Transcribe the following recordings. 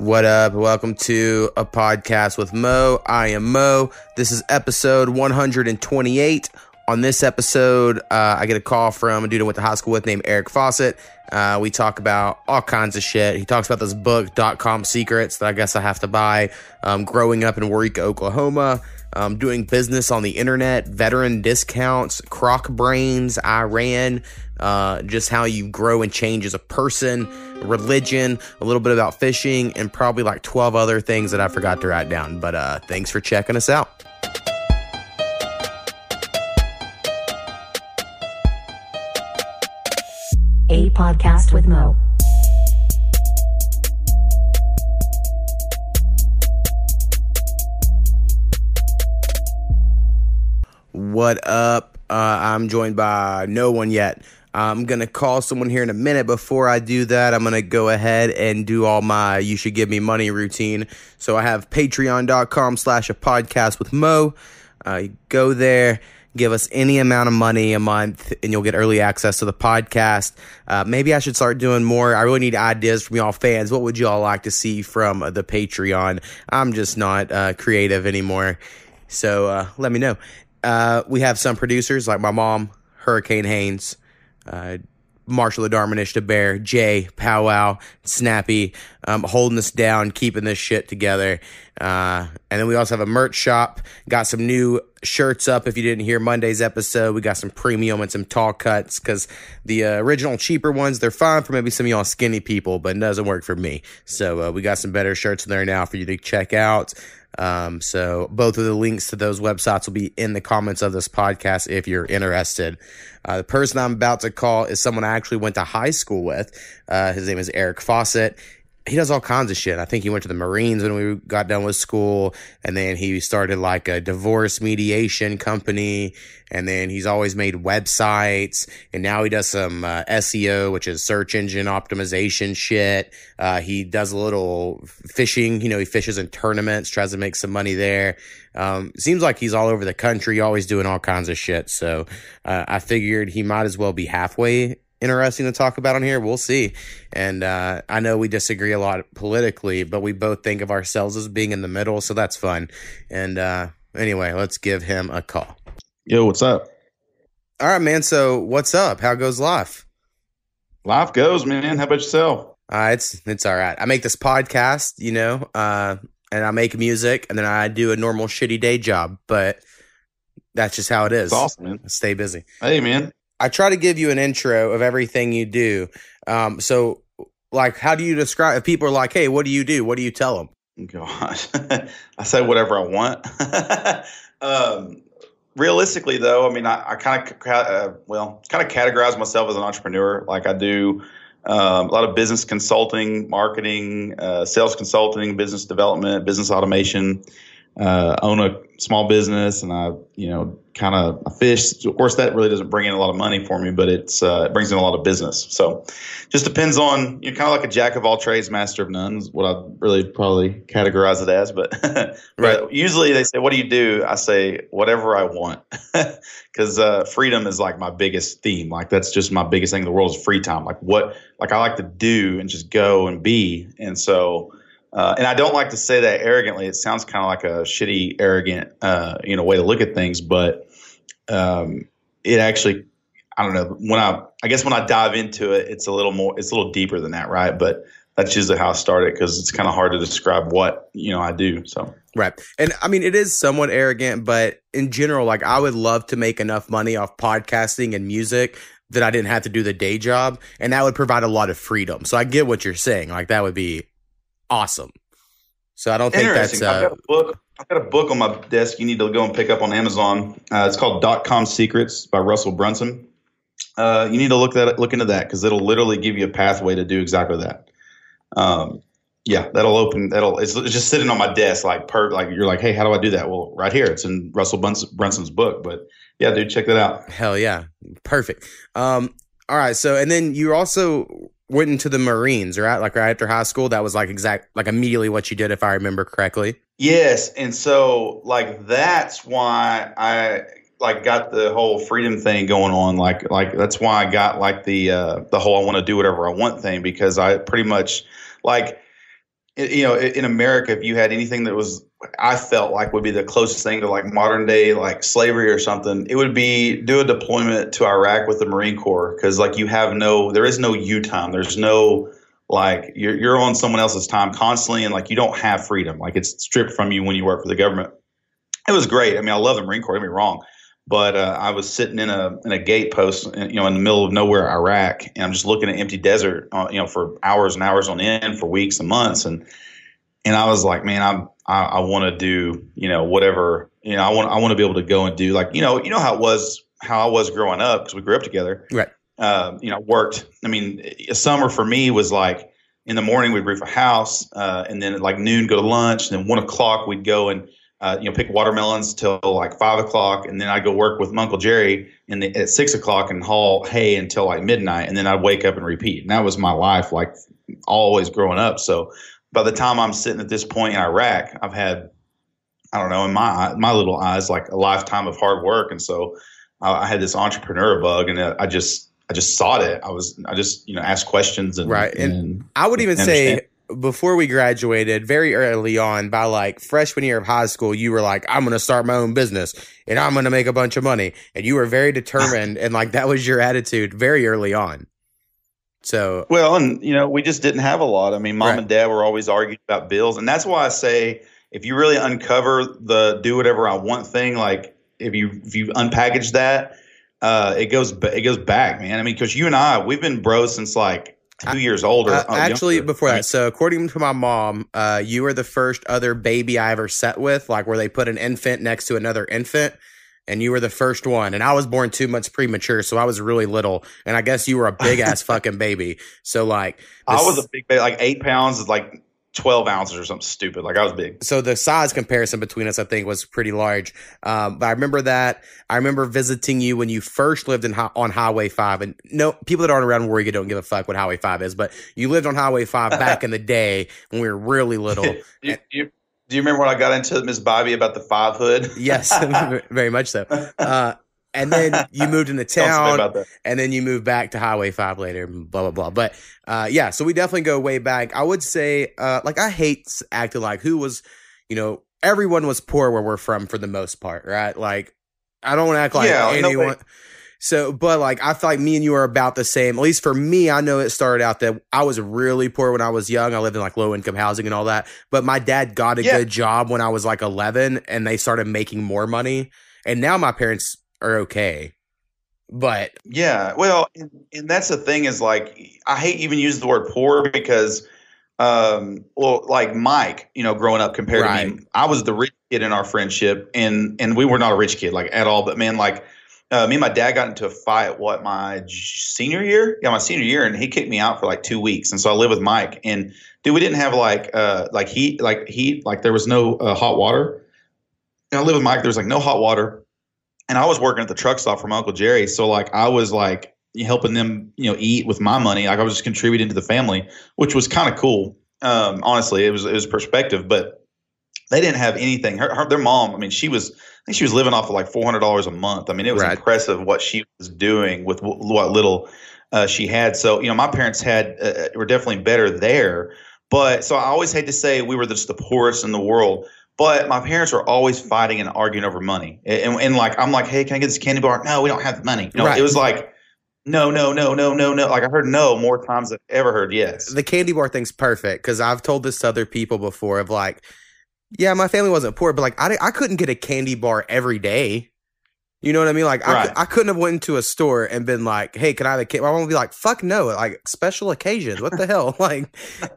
What up? Welcome to a podcast with Mo. I am Mo. This is episode 128. On this episode, uh, I get a call from a dude I went to high school with named Eric Faucett. Uh, we talk about all kinds of shit. He talks about this book, Dot Com Secrets, that I guess I have to buy. Um, growing up in Waurika, Oklahoma, um, doing business on the internet, veteran discounts, croc brains, Iran, uh, just how you grow and change as a person, religion, a little bit about fishing, and probably like 12 other things that I forgot to write down. But uh, thanks for checking us out. A podcast with Mo. What up? Uh, I'm joined by no one yet. I'm going to call someone here in a minute. Before I do that, I'm going to go ahead and do all my you should give me money routine. So I have patreon.com slash a podcast with Mo. Uh, go there, give us any amount of money a month, and you'll get early access to the podcast. Uh, maybe I should start doing more. I really need ideas from y'all fans. What would y'all like to see from the Patreon? I'm just not uh, creative anymore. So uh, let me know. Uh, we have some producers like my mom, Hurricane Haynes, uh, Marshall the Darmanish the Bear, Jay, Powwow, Snappy, um, holding us down, keeping this shit together. Uh, and then we also have a merch shop. Got some new shirts up. If you didn't hear Monday's episode, we got some premium and some tall cuts because the uh, original cheaper ones they're fine for maybe some of y'all skinny people, but it doesn't work for me. So uh, we got some better shirts in there now for you to check out. Um, so both of the links to those websites will be in the comments of this podcast if you're interested. Uh, the person I'm about to call is someone I actually went to high school with. Uh, his name is Eric Faucett. He does all kinds of shit. I think he went to the Marines when we got done with school, and then he started like a divorce mediation company, and then he's always made websites, and now he does some uh, SEO, which is search engine optimization shit. Uh, he does a little fishing. You know, he fishes in tournaments, tries to make some money there. Um, seems like he's all over the country, always doing all kinds of shit. So uh, I figured he might as well be halfway interesting to talk about on here. We'll see. And uh, I know we disagree a lot politically, but we both think of ourselves as being in the middle, so that's fun. And uh, anyway, let's give him a call. Yo, what's up? All right, man. So what's up? How goes life? Life goes, man. How about yourself? Uh, it's it's all right. I make this podcast, you know, uh, and I make music, and then I do a normal shitty day job, but that's just how it is. It's awesome, man. Stay busy. Hey, man. I try to give you an intro of everything you do. Um, so, like, how do you describe? If people are like, "Hey, what do you do?" What do you tell them? Gosh, I say whatever I want. um, realistically, though, I mean, I, I kind of uh, well, kind of categorize myself as an entrepreneur. Like, I do um, a lot of business consulting, marketing, uh, sales consulting, business development, business automation. Uh, own a small business, and I, you know, kind of a fish. Of course, that really doesn't bring in a lot of money for me, but it's uh, it brings in a lot of business. So, just depends on you're kind of like a jack of all trades, master of none. Is what I really probably categorize it as. But, but Right. usually they say, "What do you do?" I say, "Whatever I want," because uh, freedom is like my biggest theme. Like that's just my biggest thing in the world is free time. Like what, like I like to do and just go and be, and so. Uh, and I don't like to say that arrogantly. It sounds kind of like a shitty, arrogant, uh, you know, way to look at things. But um, it actually, I don't know. When I, I guess when I dive into it, it's a little more, it's a little deeper than that, right? But that's usually how I started because it's kind of hard to describe what you know I do. So Right. And I mean, it is somewhat arrogant, but in general, like, I would love to make enough money off podcasting and music that I didn't have to do the day job, and that would provide a lot of freedom. So I get what you're saying. Like, that would be awesome. So I don't think that's uh, book. I've got a book on my desk. You need to go and pick up on Amazon. Uh, it's called Dot Com Secrets by Russell Brunson. Uh, you need to look that look into that because it'll literally give you a pathway to do exactly that. Um, yeah, that'll open. That'll it's, just sitting on my desk like per like you're like, hey, how do I do that? Well, right here, it's in Russell Brunson, Brunson's book. But yeah, dude, check that out. hell yeah, perfect. Um, all right. So and then you also went into the Marines, right? Like right after high school. That was like exact, like immediately what you did, if I remember correctly. Yes, and so like that's why I like got the whole freedom thing going on. Like like that's why I got like the uh, the whole I want to do whatever I want thing because I pretty much like you know, in America, if you had anything that was, I felt like would be the closest thing to like modern day like slavery or something, it would be do a deployment to Iraq with the Marine Corps because like you have no, there is no you time, there's no like you're you're on someone else's time constantly, and like you don't have freedom, like it's stripped from you when you work for the government. It was great. I mean, I love the Marine Corps. Don't get me wrong, but uh, I was sitting in a in a gate post, you know, in the middle of nowhere, Iraq, and I'm just looking at empty desert, uh, you know, for hours and hours on end, for weeks and months, and and I was like, man, I'm I, I want to do, you know, whatever, you know, I want I want to be able to go and do like, you know, you know how it was how I was growing up because we grew up together, right? Uh, you know, worked. I mean, a summer for me was like in the morning we'd roof a house, uh, and then at like noon go to lunch, and then one o'clock we'd go and uh, you know pick watermelons till like five o'clock, and then I'd go work with Uncle Jerry in the, at six o'clock and haul hay until like midnight, and then I'd wake up and repeat. And that was my life, like always growing up. So by the time I'm sitting at this point in Iraq, I've had, I don't know, in my my little eyes, like a lifetime of hard work, and so I had this entrepreneur bug, and I just I just sought it. I was I just you know asked questions and right, and, and I would even say before we graduated, very early on, by like freshman year of high school, you were like, I'm going to start my own business and I'm going to make a bunch of money. And you were very determined. and like that was your attitude very early on. So well, and you know, we just didn't have a lot. I mean, mom right. and dad were always arguing about bills, and that's why I say if you really uncover the do whatever I want thing, like if you if you unpackage that, uh, it goes it goes back, man. I mean, because you and I, we've been bros since like two years older. Uh, actually, younger. before that, so according to my mom, uh, you were the first other baby I ever set with, like where they put an infant next to another infant and you were the first one and i was born two months premature so i was really little and i guess you were a big ass fucking baby so like this, i was a big baby like eight pounds is like 12 ounces or something stupid. Like i was big. So the size comparison between us i think was pretty large. Um, but i remember that. I remember visiting you when you first lived in on highway 5 and no people that aren't around Waurika don't give a fuck what highway 5 is but you lived on highway 5 back in the day when we were really little. You, you, do you remember when I got into Miss Bobby about the five hood? yes, very much so. Uh, and then you moved into town, and then you moved back to Highway Five later. Blah blah blah. But uh, yeah, so we definitely go way back. I would say, uh, like, I hate acting like who was, you know, everyone was poor where we're from for the most part, right? Like, I don't want to act like yeah, anyone. So, but like, I feel like me and you are about the same. At least for me, I know it started out that I was really poor when I was young. I lived in like low income housing and all that. But my dad got a yeah. good job when I was like 11 and they started making more money. And now my parents are okay. But yeah, well, and, and that's the thing is like, I hate even use the word poor because, um, well, like Mike, you know, growing up compared right. to me, I was the rich kid in our friendship and, and we were not a rich kid like at all. But man, like, uh, me and my dad got into a fight what my senior year yeah my senior year and he kicked me out for like two weeks and so i lived with mike and dude we didn't have like uh like heat like heat like there was no uh, hot water and i lived with mike there was like no hot water and i was working at the truck stop for my uncle jerry so like i was like helping them you know eat with my money like i was just contributing to the family which was kind of cool um honestly it was it was perspective but they didn't have anything her, her their mom i mean she was I think she was living off of like four hundred dollars a month. I mean, it was right. impressive what she was doing with w- what little uh, she had. So you know, my parents had uh, uh, were definitely better there. But so I always hate to say we were just the poorest in the world. But my parents were always fighting and arguing over money. And, and, and like I'm like, hey, can I get this candy bar? No, we don't have the money. No, right. it was like. No, no, no, no, no, no. Like I heard no more times than I ever heard yes. The candy bar thing's perfect because I've told this to other people before of like, yeah, my family wasn't poor, but like I, I couldn't get a candy bar every day. You know what I mean? Like right. I, I couldn't have went into a store and been like, "Hey, can I have a candy?" Mom would be like, "Fuck no!" Like special occasions. What the hell? Like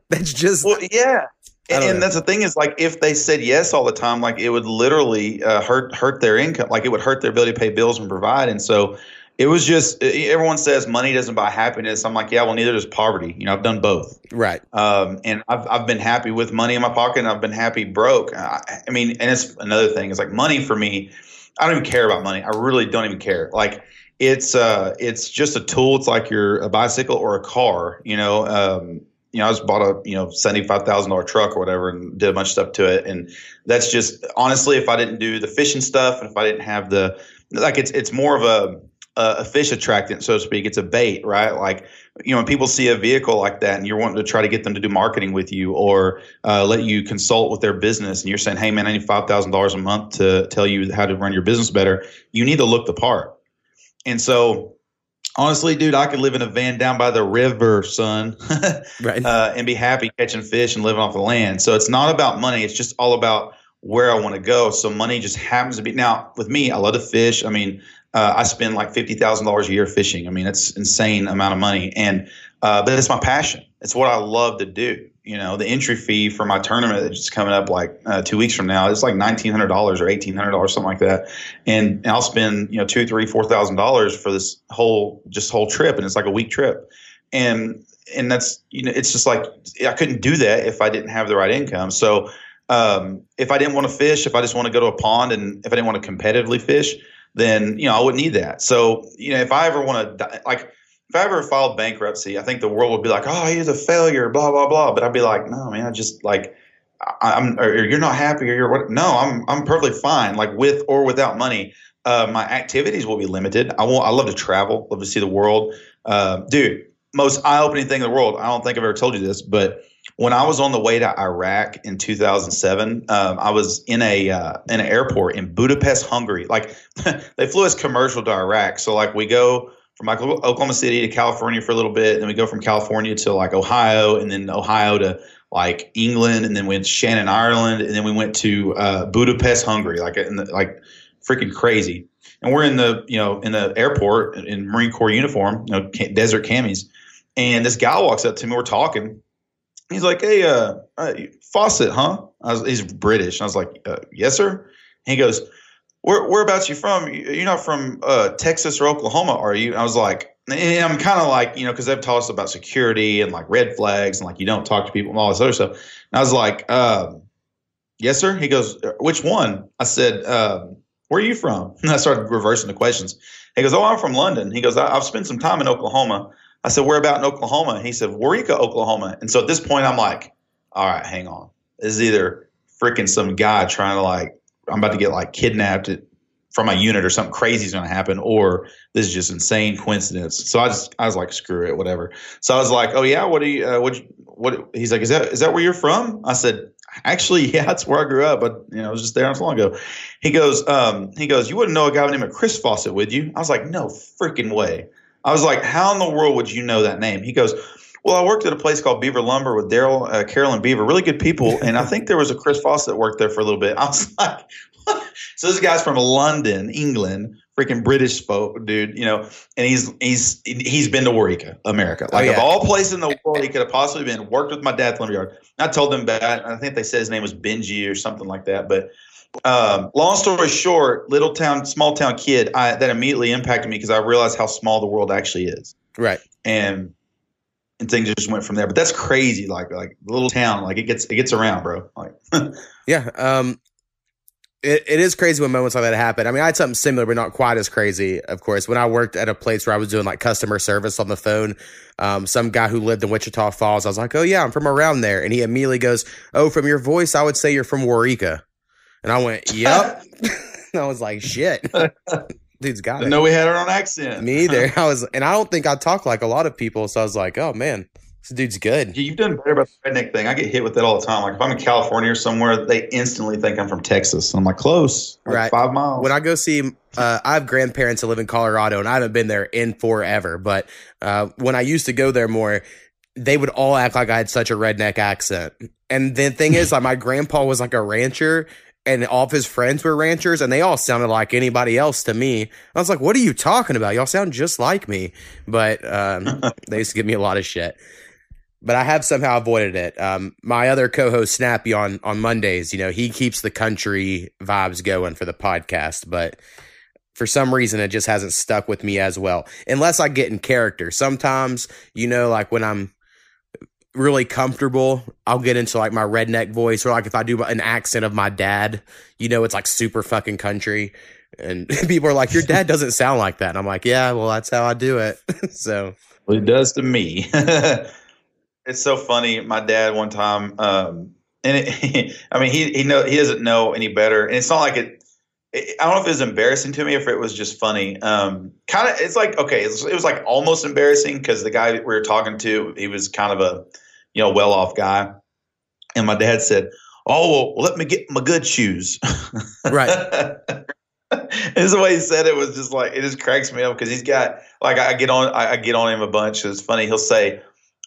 that's just well, yeah. And, and that's the thing is like if they said yes all the time, like it would literally uh, hurt hurt their income. Like it would hurt their ability to pay bills and provide. And so it was just everyone says money doesn't buy happiness. I'm like, yeah, well, neither does poverty. You know, I've done both. Right. Um, and I've I've been happy with money in my pocket, and I've been happy broke. I, I mean, and it's another thing. It's like money for me. I don't even care about money. I really don't even care. Like it's uh it's just a tool. It's like your a bicycle or a car. You know. Um, you know, I just bought a you know seventy five thousand dollar truck or whatever, and did a bunch of stuff to it. And that's just honestly, if I didn't do the fishing stuff, and if I didn't have the like, it's it's more of a a fish attractant, so to speak. It's a bait, right? Like you know, when people see a vehicle like that and you're wanting to try to get them to do marketing with you or uh, let you consult with their business and you're saying, hey, man, I need $5,000 a month to tell you how to run your business better, you need to look the part. And so, honestly, dude, I could live in a van down by the river, son, right. uh, and be happy catching fish and living off the land. So it's not about money. It's just all about where I want to go. So money just happens to be now with me. I love to fish. I mean, uh, I spend like fifty thousand dollars a year fishing. I mean, it's insane amount of money, and uh, but it's my passion. It's what I love to do. You know, the entry fee for my tournament that's coming up like uh, two weeks from now is like nineteen hundred dollars or eighteen hundred dollars, something like that. And, and I'll spend you know two, three, four thousand dollars for this whole just whole trip, and it's like a week trip. And and that's you know, it's just like I couldn't do that if I didn't have the right income. So um, if I didn't want to fish, if I just want to go to a pond, and if I didn't want to competitively fish, then you know I wouldn't need that. So you know, if I ever want to like if I ever filed bankruptcy, I think the world would be like, "Oh, he's a failure," blah blah blah. But I'd be like, "No, man, I just like I'm or you're not happy or you're what? No, I'm I'm perfectly fine. Like with or without money, uh, my activities will be limited. I want I love to travel, love to see the world, uh, dude. Most eye opening thing in the world. I don't think I've ever told you this, but when I was on the way to Iraq in 2007, um, I was in a uh, in an airport in Budapest, Hungary. Like they flew us commercial to Iraq, so like we go from Oklahoma City to California for a little bit, and then we go from California to like Ohio, and then Ohio to like England, and then we went to Shannon, Ireland, and then we went to uh, Budapest, Hungary. Like the, like freaking crazy. And we're in the you know in the airport in Marine Corps uniform, you know, desert camis, and this guy walks up to me. We're talking He's like, hey, uh, uh Faucett, huh? Was, he's British. I was like, uh, yes, sir. he goes, Where, whereabouts you from? You're not from uh, Texas or Oklahoma, are you? And I was like, and I'm kind of like, you know, because they've taught us about security and like red flags and like you don't talk to people and all this other stuff. And I was like, uh, yes, sir. He goes, which one? I said, uh, where are you from? And I started reversing the questions. He goes, oh, I'm from London. He goes, I've spent some time in Oklahoma. I said, where about in Oklahoma? He said, Waurika, Oklahoma. And so at this point, I'm like, all right, hang on. This is either freaking some guy trying to like, I'm about to get like kidnapped from my unit or something crazy is going to happen, or this is just insane coincidence. So I just, I was like, screw it, whatever. So I was like, oh yeah, what do you, uh, what, what, he's like, is that, is that where you're from? I said, actually, yeah, that's where I grew up, but you know, I was just there not so long ago. He goes, um, he goes, you wouldn't know a guy named Chris Faucett, would you? I was like, no freaking way. I was like, how in the world would you know that name? He goes, well, I worked at a place called Beaver Lumber with Daryl, uh, Carolyn Beaver, really good people. And I think there was a Chris Faucett worked there for a little bit. I was like, what? so this guy's from London, England, freaking British spoke, dude, you know, and he's he's he's been to Waurika, America. Like oh, yeah. of all places in the world he could have possibly been, worked with my dad at Lumberyard. I told them that. I think they said his name was Benji or something like that. But um, long story short, little town, small town kid, I, that immediately impacted me because I realized how small the world actually is. Right. And and things just went from there. But that's crazy. Like like little town, like it gets it gets around, bro. Like yeah. Um, it, it is crazy when moments like that happen. I mean, I had something similar, but not quite as crazy, of course. When I worked at a place where I was doing like customer service on the phone, um, some guy who lived in Wichita Falls, I was like, oh, yeah, I'm from around there. And he immediately goes, oh, from your voice, I would say you're from Waurika. And I went, yep. I was like, shit. Dude's got it. No, we had our own accent. Me either. I was, and I don't think I talk like a lot of people. So I was like, oh man, this dude's good. You've done better about the redneck thing. I get hit with it all the time. Like if I'm in California or somewhere, they instantly think I'm from Texas. I'm like, close, like right? Five miles. When I go see, uh, I have grandparents that live in Colorado, and I haven't been there in forever. But uh, when I used to go there more, they would all act like I had such a redneck accent. And the thing is, like my grandpa was like a rancher, and all of his friends were ranchers and they all sounded like anybody else to me. I was like, what are you talking about? Y'all sound just like me. But um, they used to give me a lot of shit. But I have somehow avoided it. Um, my other co-host Snappy on on Mondays, you know, he keeps the country vibes going for the podcast, but for some reason it just hasn't stuck with me as well. Unless I get in character. Sometimes, you know, like when I'm really comfortable, I'll get into like my redneck voice, or like if I do an accent of my dad, you know, it's like super fucking country. And people are like, Your dad doesn't sound like that. And I'm like, Yeah, well, that's how I do it. so, well, it does to me. it's so funny. My dad, one time, um, and it, I mean, he, he know, he doesn't know any better. And it's not like it, I don't know if it was embarrassing to me if it was just funny. Um, kind of, it's like okay, it was, it was like almost embarrassing because the guy we were talking to, he was kind of a you know well off guy, and my dad said, "Oh, well, let me get my good shoes." Right. this is the way he said it was just like it just cracks me up because he's got like I get on I, I get on him a bunch. It's funny. He'll say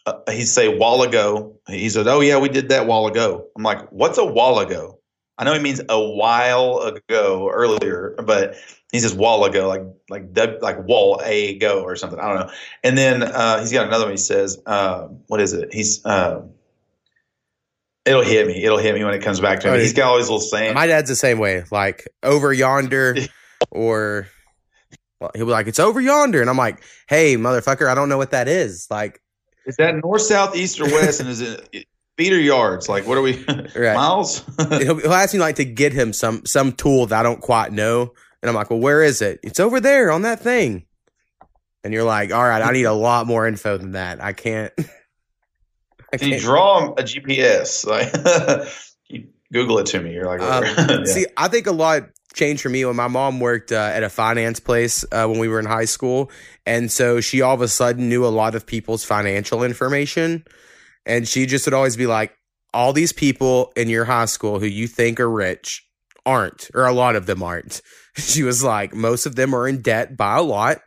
uh, he'd say while ago. He said, "Oh yeah, we did that while ago." I'm like, "What's a while ago?" I know he means a while ago, earlier, but he says while ago, like like w, like wall a go or something. I don't know. And then uh, he's got another one. He says, uh, "What is it?" He's uh, it'll hit me. It'll hit me when it comes back to me. Oh, he's got all these little sayings. My dad's the same way. Like over yonder, or well, he'll be like, "It's over yonder," and I'm like, "Hey, motherfucker, I don't know what that is." Like, is that north, south, east, or west? and is it feet or yards? Like, what are we? Right. Miles? he'll, he'll ask me like to get him some some tool that I don't quite know, and I'm like, well, where is it? It's over there on that thing. And you're like, all right, I need a lot more info than that. I can't. I Can you draw a GPS? Like, you Google it to me. You're like, um, yeah. see, I think a lot changed for me when my mom worked uh, at a finance place uh, when we were in high school, and so she all of a sudden knew a lot of people's financial information. And she just would always be like, all these people in your high school who you think are rich aren't, or a lot of them aren't. She was like, most of them are in debt by a lot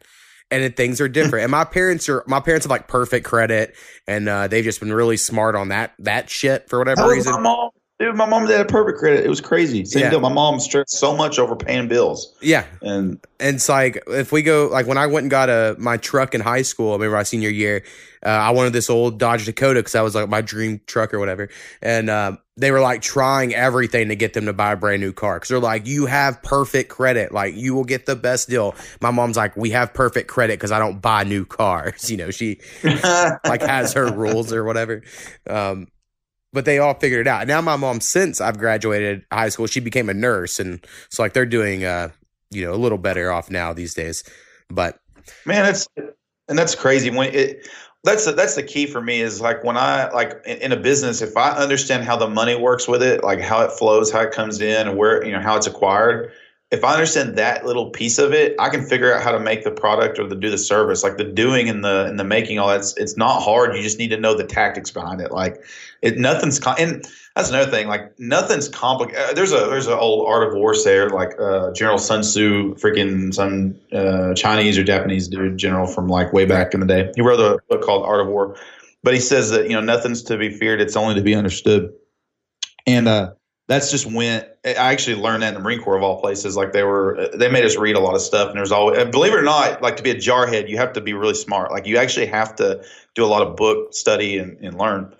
and things are different. and my parents are my parents have like perfect credit, and uh, they've just been really smart on that that shit for whatever reason. My mom, dude, my mom had perfect credit. It was crazy. Same yeah. deal. My mom stressed so much over paying bills. Yeah, and and it's like if we go like when I went and got a my truck in high school. I remember my senior year, uh, I wanted this old Dodge Dakota because that was like my dream truck or whatever. And uh, they were like trying everything to get them to buy a brand new car because they're like, you have perfect credit. Like, you will get the best deal. My mom's like, we have perfect credit because I don't buy new cars. You know, she like has her rules or whatever. Um, but they all figured it out. Now my mom, since I've graduated high school, she became a nurse. And so, like, they're doing, uh, you know, a little better off now these days. But man, it's, and that's crazy when it, that's the, that's the key for me is like when I like in, in, a business if I understand how the money works with it like how it flows how it comes in and where you know how it's acquired if I understand that little piece of it I can figure out how to make the product or to do the service like the doing and the and the making all that's it's not hard you just need to know the tactics behind it like it nothing's and that's another thing. Like nothing's complicated. Uh, there's a there's an old art of war sayer like uh, General Sun Tzu, freaking some uh, Chinese or Japanese dude general from like way back in the day. He wrote a book called Art of War, but he says that you know nothing's to be feared; it's only to be understood. And uh, that's just when I actually learned that in the Marine Corps of all places. Like they were, they made us read a lot of stuff, and there's always, believe it or not, like to be a jarhead, you have to be really smart. Like you actually have to do a lot of book study and, and learn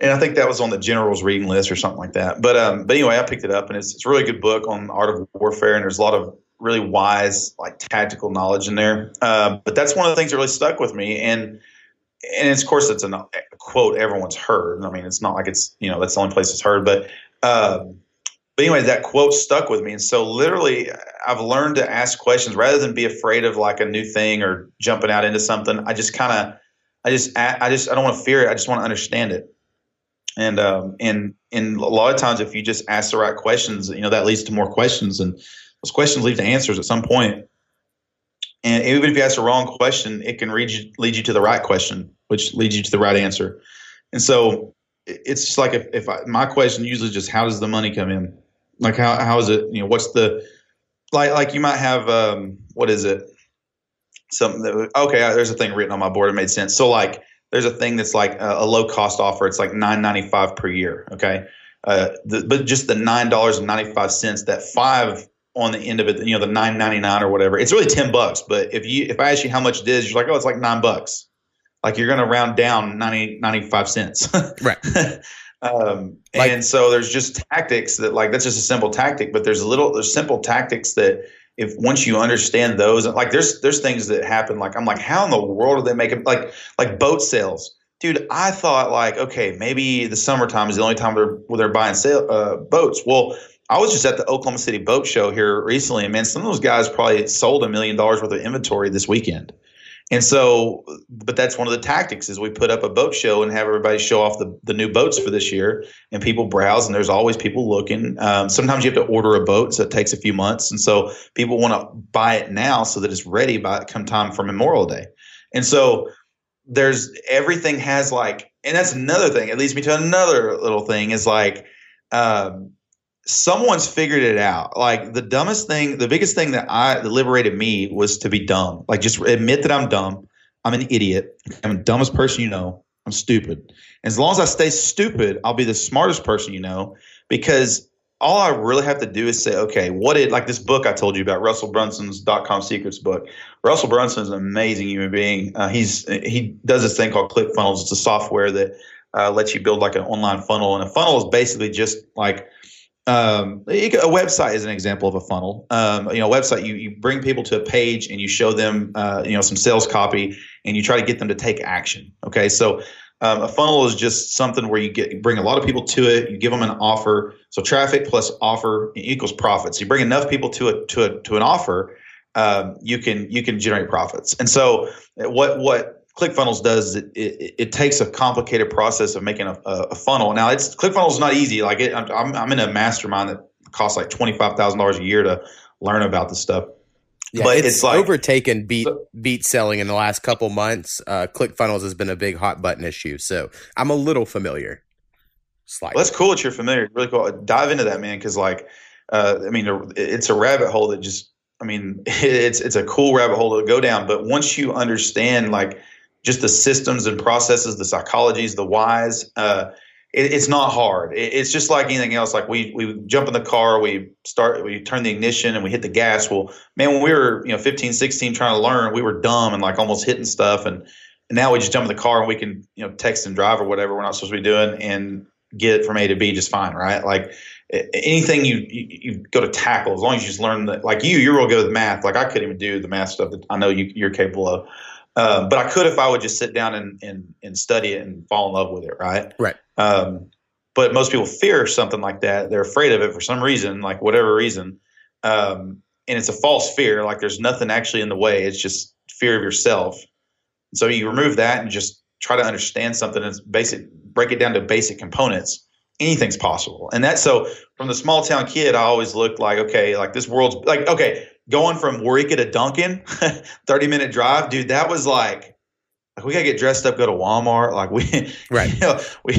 and I think that was on the general's reading list or something like that. But um, but anyway, I picked it up, and it's it's a really good book on art of warfare, and there's a lot of really wise like tactical knowledge in there. Uh, but that's one of the things that really stuck with me, and and of course it's a quote everyone's heard. I mean, it's not like it's you know that's the only place it's heard, but. Uh, but anyway, that quote stuck with me, and so literally, I've learned to ask questions rather than be afraid of like a new thing or jumping out into something. I just kind of, I just, I just, I don't want to fear it. I just want to understand it and um, and and a lot of times if you just ask the right questions you know that leads to more questions and those questions lead to answers at some point. point and even if you ask the wrong question it can lead you, lead you to the right question which leads you to the right answer and so it's just like if, if I, my question usually just how does the money come in like how, how is it you know what's the like like you might have um, what is it something that okay there's a thing written on my board it made sense so like there's a thing that's like a, a low cost offer. It's like nine ninety five per year. Okay, uh, the, but just the nine dollars and ninety five cents, that five on the end of it, you know, the nine ninety nine or whatever. It's really ten bucks. But if you if I ask you how much it is, you're like, oh, it's like nine bucks. Like you're going to round down 90, 95 cents. right. Um, like, and so there's just tactics that like that's just a simple tactic, but there's a little there's simple tactics that if once you understand those, like there's there's things that happen. Like I'm like, how in the world are they making? Like like boat sales, dude. I thought like, okay, maybe the summertime is the only time they're where they're buying sail, uh, boats. Well, I was just at the Oklahoma City Boat Show here recently, and man, some of those guys probably sold a million dollars worth of inventory this weekend. And so, but that's one of the tactics is we put up a boat show and have everybody show off the, the new boats for this year and people browse and there's always people looking. Um, sometimes you have to order a boat. So it takes a few months. And so people want to buy it now so that it's ready by come time for Memorial Day. And so there's everything has like, and that's another thing. It leads me to another little thing is like, um, someone's figured it out. Like the dumbest thing, the biggest thing that I that liberated me was to be dumb. Like just admit that I'm dumb. I'm an idiot. I'm the dumbest person you know. I'm stupid. As long as I stay stupid, I'll be the smartest person you know because all I really have to do is say, okay, what did like this book I told you about, Russell Brunson's dot com secrets book. Russell Brunson is an amazing human being. Uh, he's he does this thing called ClickFunnels. It's a software that uh, lets you build like an online funnel, and a funnel is basically just like um, a website is an example of a funnel. Um, you know, a website you, you bring people to a page and you show them uh, you know some sales copy and you try to get them to take action. Okay, so um, a funnel is just something where you get you bring a lot of people to it. You give them an offer. So traffic plus offer equals profits. You bring enough people to a to a to an offer, um, you can you can generate profits. And so what what ClickFunnels does it, it, it, takes a complicated process of making a, a, funnel. Now, it's ClickFunnels is not easy. Like it, I'm, I'm in a mastermind that costs like twenty five thousand dollars a year to learn about this stuff. Yeah, but it's, it's like, overtaken beat beat selling in the last couple months. Uh, ClickFunnels has been a big hot button issue, so I'm a little familiar. Slightly. Well, that's cool that you're familiar. Really cool. Dive into that, man, because like, uh, I mean, it's a rabbit hole that just. I mean, it's it's a cool rabbit hole to go down. But once you understand, like just the systems and processes, the psychologies, the whys. Uh, it, it's not hard. It, it's just like anything else. Like we we jump in the car, we start, we turn the ignition, and we hit the gas. Well, man, when we were you know 15, 16, trying to learn, we were dumb and like almost hitting stuff, and, and now we just jump in the car and we can you know text and drive or whatever we're not supposed to be doing and get from A to B just fine, right? Like anything you, you, you go to tackle as long as you just learn that like you you're real good with math like i couldn't even do the math stuff that i know you, you're capable of um, but I could if I would just sit down and, and, and study it and fall in love with it, right? Right. Um, but most people fear something like that. They're afraid of it for some reason, like whatever reason. Um, and it's a false fear. Like there's nothing actually in the way. It's just fear of yourself. So you remove that and just try to understand something that's basic, break it down to basic components. Anything's possible. And that's so from the small town kid, I always looked like, okay, like this world's like, okay, going from Waurika to Duncan, 30 minute drive, dude, that was like, like we gotta get dressed up, go to Walmart. Like we, right? You know, we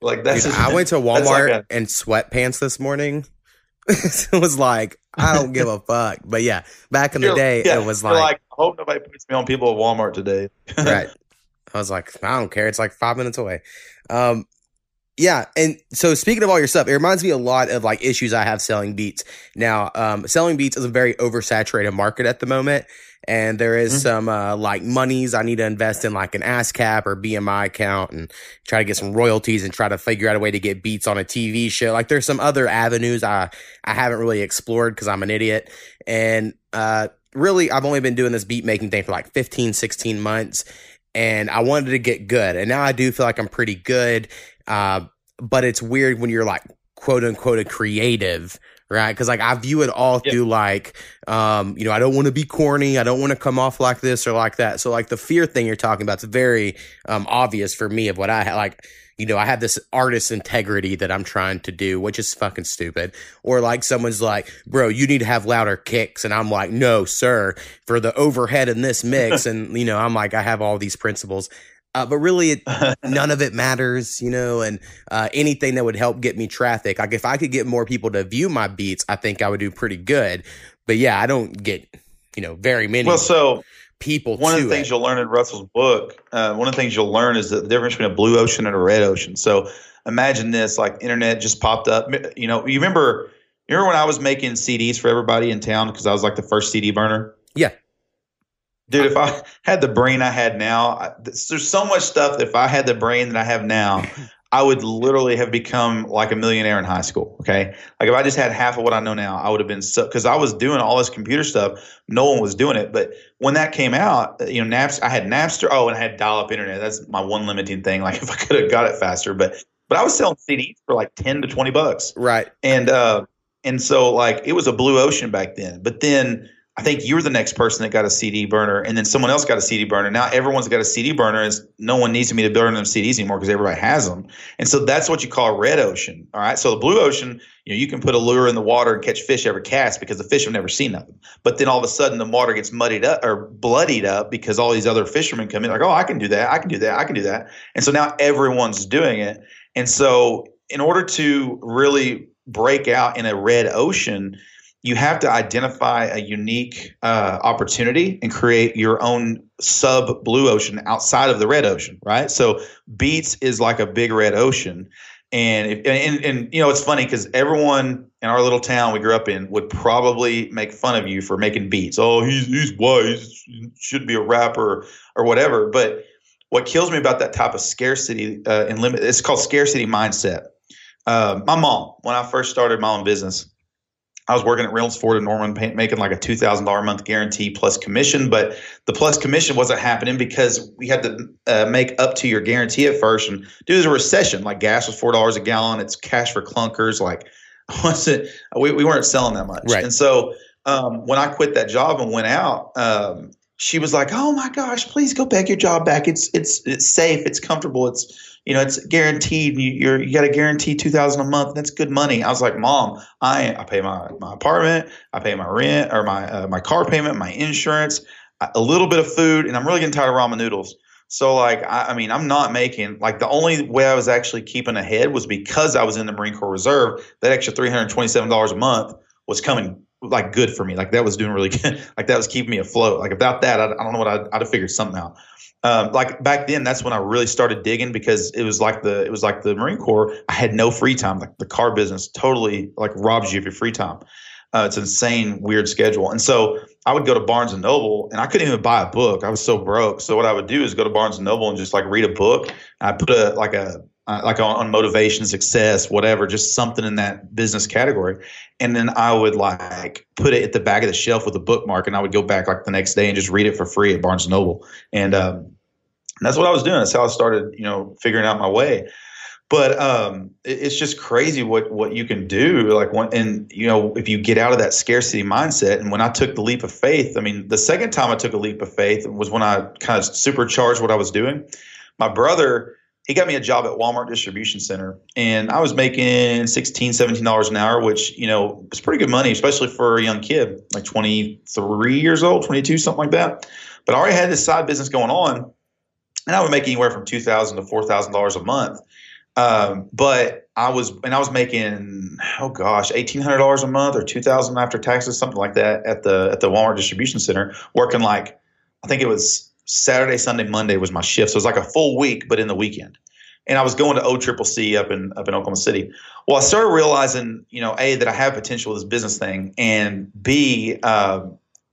like that's. Dude, just, I went to Walmart like a, in sweatpants this morning. it was like I don't give a fuck, but yeah, back in the day, yeah, it was like, like, I hope nobody puts me on people at Walmart today. right. I was like, I don't care. It's like five minutes away. Um, yeah, and so speaking of all your stuff, it reminds me a lot of like issues I have selling beats. Now, um, selling beats is a very oversaturated market at the moment, and there is mm-hmm. some uh, like monies I need to invest in, like an ASCAP or BMI account, and try to get some royalties and try to figure out a way to get beats on a TV show. Like, there's some other avenues I I haven't really explored because I'm an idiot, and uh, really I've only been doing this beat making thing for like 15, 16 months and I wanted to get good. And now I do feel like I'm pretty good. Uh, but it's weird when you're like quote unquote a creative, right? Because like I view it all yep. through like, um, you know, I don't want to be corny. I don't want to come off like this or like that. So like the fear thing you're talking about is very um, obvious for me of what I like. You know, I have this artist integrity that I'm trying to do, which is fucking stupid. Or like someone's like, bro, you need to have louder kicks. And I'm like, no, sir, for the overhead in this mix. and, you know, I'm like, I have all these principles. Uh, but really, it, none of it matters, you know, and uh, anything that would help get me traffic. Like if I could get more people to view my beats, I think I would do pretty good. But yeah, I don't get, you know, very many. Well, so people. One of the things it. you'll learn in Russell's book, uh, one of the things you'll learn is the difference between a blue ocean and a red ocean. So imagine this: like internet just popped up. You know, you remember, you remember when I was making CDs for everybody in town because I was like the first CD burner. Yeah. Dude, if I had the brain I had now, I, there's so much stuff that if I had the brain that I have now, I would literally have become like a millionaire in high school. Okay. Like if I just had half of what I know now, I would have been so, cause I was doing all this computer stuff. No one was doing it. But when that came out, you know, Napster, I had Napster. Oh, and I had dial up internet. That's my one limiting thing. Like if I could have got it faster, but, but I was selling CDs for like 10 to 20 bucks. Right. And, uh, and so like it was a blue ocean back then. But then I think you're the next person that got a CD burner, and then someone else got a CD burner. Now everyone's got a CD burner, and no one needs me to burn them CDs anymore because everybody has them. And so that's what you call a red ocean. All right. So the blue ocean, you know, you can put a lure in the water and catch fish every cast because the fish have never seen nothing. But then all of a sudden the water gets muddied up or bloodied up because all these other fishermen come in like, oh, I can do that, I can do that, I can do that. And so now everyone's doing it. And so in order to really break out in a red ocean, you have to identify a unique uh, opportunity and create your own sub blue ocean outside of the red ocean, right? So Beats is like a big red ocean. And, if, and, and you know it's funny because everyone in our little town we grew up in would probably make fun of you for making beats. Oh, he's he's white, he should be a rapper or whatever. But what kills me about that type of scarcity uh, and limit it's called scarcity mindset. Uh, my mom, when I first started my own business, I was working at Reynolds Ford in Norman, making like a two thousand dollar month guarantee plus commission. But the plus commission wasn't happening because we had to uh, make up to your guarantee at first. And due to the recession, like gas was four dollars a gallon, it's cash for clunkers. Like, was it? We, we weren't selling that much. Right. And so um, when I quit that job and went out, um, she was like, "Oh my gosh, please go back your job back. It's it's it's safe. It's comfortable. It's you know, it's guaranteed. You, you're you got a guarantee two thousand a month. That's good money. I was like, Mom, I I pay my my apartment, I pay my rent or my uh, my car payment, my insurance, a little bit of food, and I'm really getting tired of ramen noodles. So like, I, I mean, I'm not making like the only way I was actually keeping ahead was because I was in the Marine Corps Reserve. That extra three hundred twenty seven dollars a month was coming like good for me. Like that was doing really good. like that was keeping me afloat. Like without that, I, I don't know what I'd, I'd have figured something out. Um, like back then that's when i really started digging because it was like the it was like the marine corps. I had no free time. Like the car business totally like robs you of your free time. Uh, it's an insane weird schedule. And so i would go to barnes and noble and i couldn't even buy a book. I was so broke. So what i would do is go to barnes and noble and just like read a book. I put a like a uh, like on, on, motivation, success, whatever, just something in that business category. And then I would like put it at the back of the shelf with a bookmark, and I would go back like the next day and just read it for free at Barnes Noble. And, um, that's what I was doing. That's how I started, you know, figuring out my way. But um, it, it's just crazy what what you can do. Like when, and you know, if you get out of that scarcity mindset. And when I took the leap of faith, I mean, the second time I took a leap of faith was when I kind of supercharged what I was doing. My brother he got me a job at Walmart distribution center and I was making 16 17 dollars an hour which you know was pretty good money especially for a young kid like 23 years old 22 something like that. But I already had this side business going on and I would make anywhere from 2000 to 4000 dollars a month. Um, but I was and I was making oh gosh eighteen hundred dollars a month or two thousand after taxes something like that at the at the Walmart distribution center working like I think it was Saturday, Sunday, Monday was my shift. So it was like a full week, but in the weekend. And I was going to O Triple C up in up in Oklahoma City. Well, I started realizing, you know, a that I have potential with this business thing, and b, uh,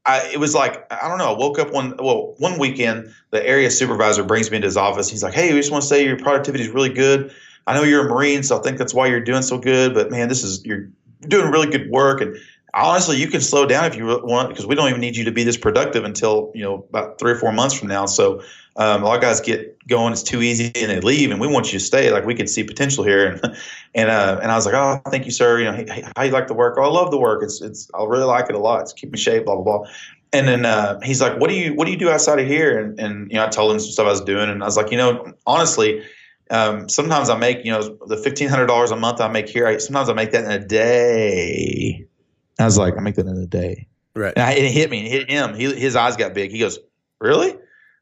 I, it was like I don't know. I woke up one well one weekend. The area supervisor brings me into his office. He's like, "Hey, we just want to say your productivity is really good. I know you're a Marine, so I think that's why you're doing so good. But man, this is you're doing really good work, and honestly, you can slow down if you want because we don't even need you to be this productive until you know about three or four months from now. So um, a lot of guys get going; it's too easy and they leave, and we want you to stay. Like we can see potential here, and and uh, and I was like, oh, thank you, sir. You know, hey, how you like the work? Oh, I love the work. It's it's I really like it a lot. It's keep me shape, blah blah blah. And then uh, he's like, what do you what do you do outside of here? And and you know, I told him some stuff I was doing, and I was like, you know, honestly. Um, sometimes I make, you know, the fifteen hundred dollars a month I make here. I, sometimes I make that in a day I was like, I make that in a day. Right. And, I, and it hit me. It hit him. He, his eyes got big. He goes, really?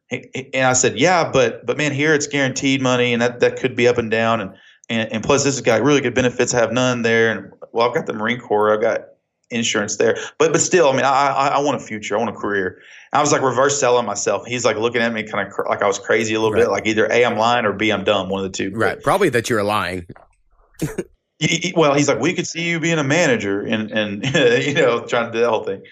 And I said, yeah, but but man, here it's guaranteed money, and that, that could be up and down, and, and and plus this has got really good benefits. I have none there, and well, I've got the Marine Corps, I've got insurance there, but but still, I mean, I I, I want a future, I want a career. I was like reverse selling myself. He's like looking at me kind of cr- like I was crazy a little right. bit, like either a I'm lying or b I'm dumb, one of the two. Right, probably that you're lying. he, well, he's like, we could see you being a manager and, and you know, trying to do the whole thing.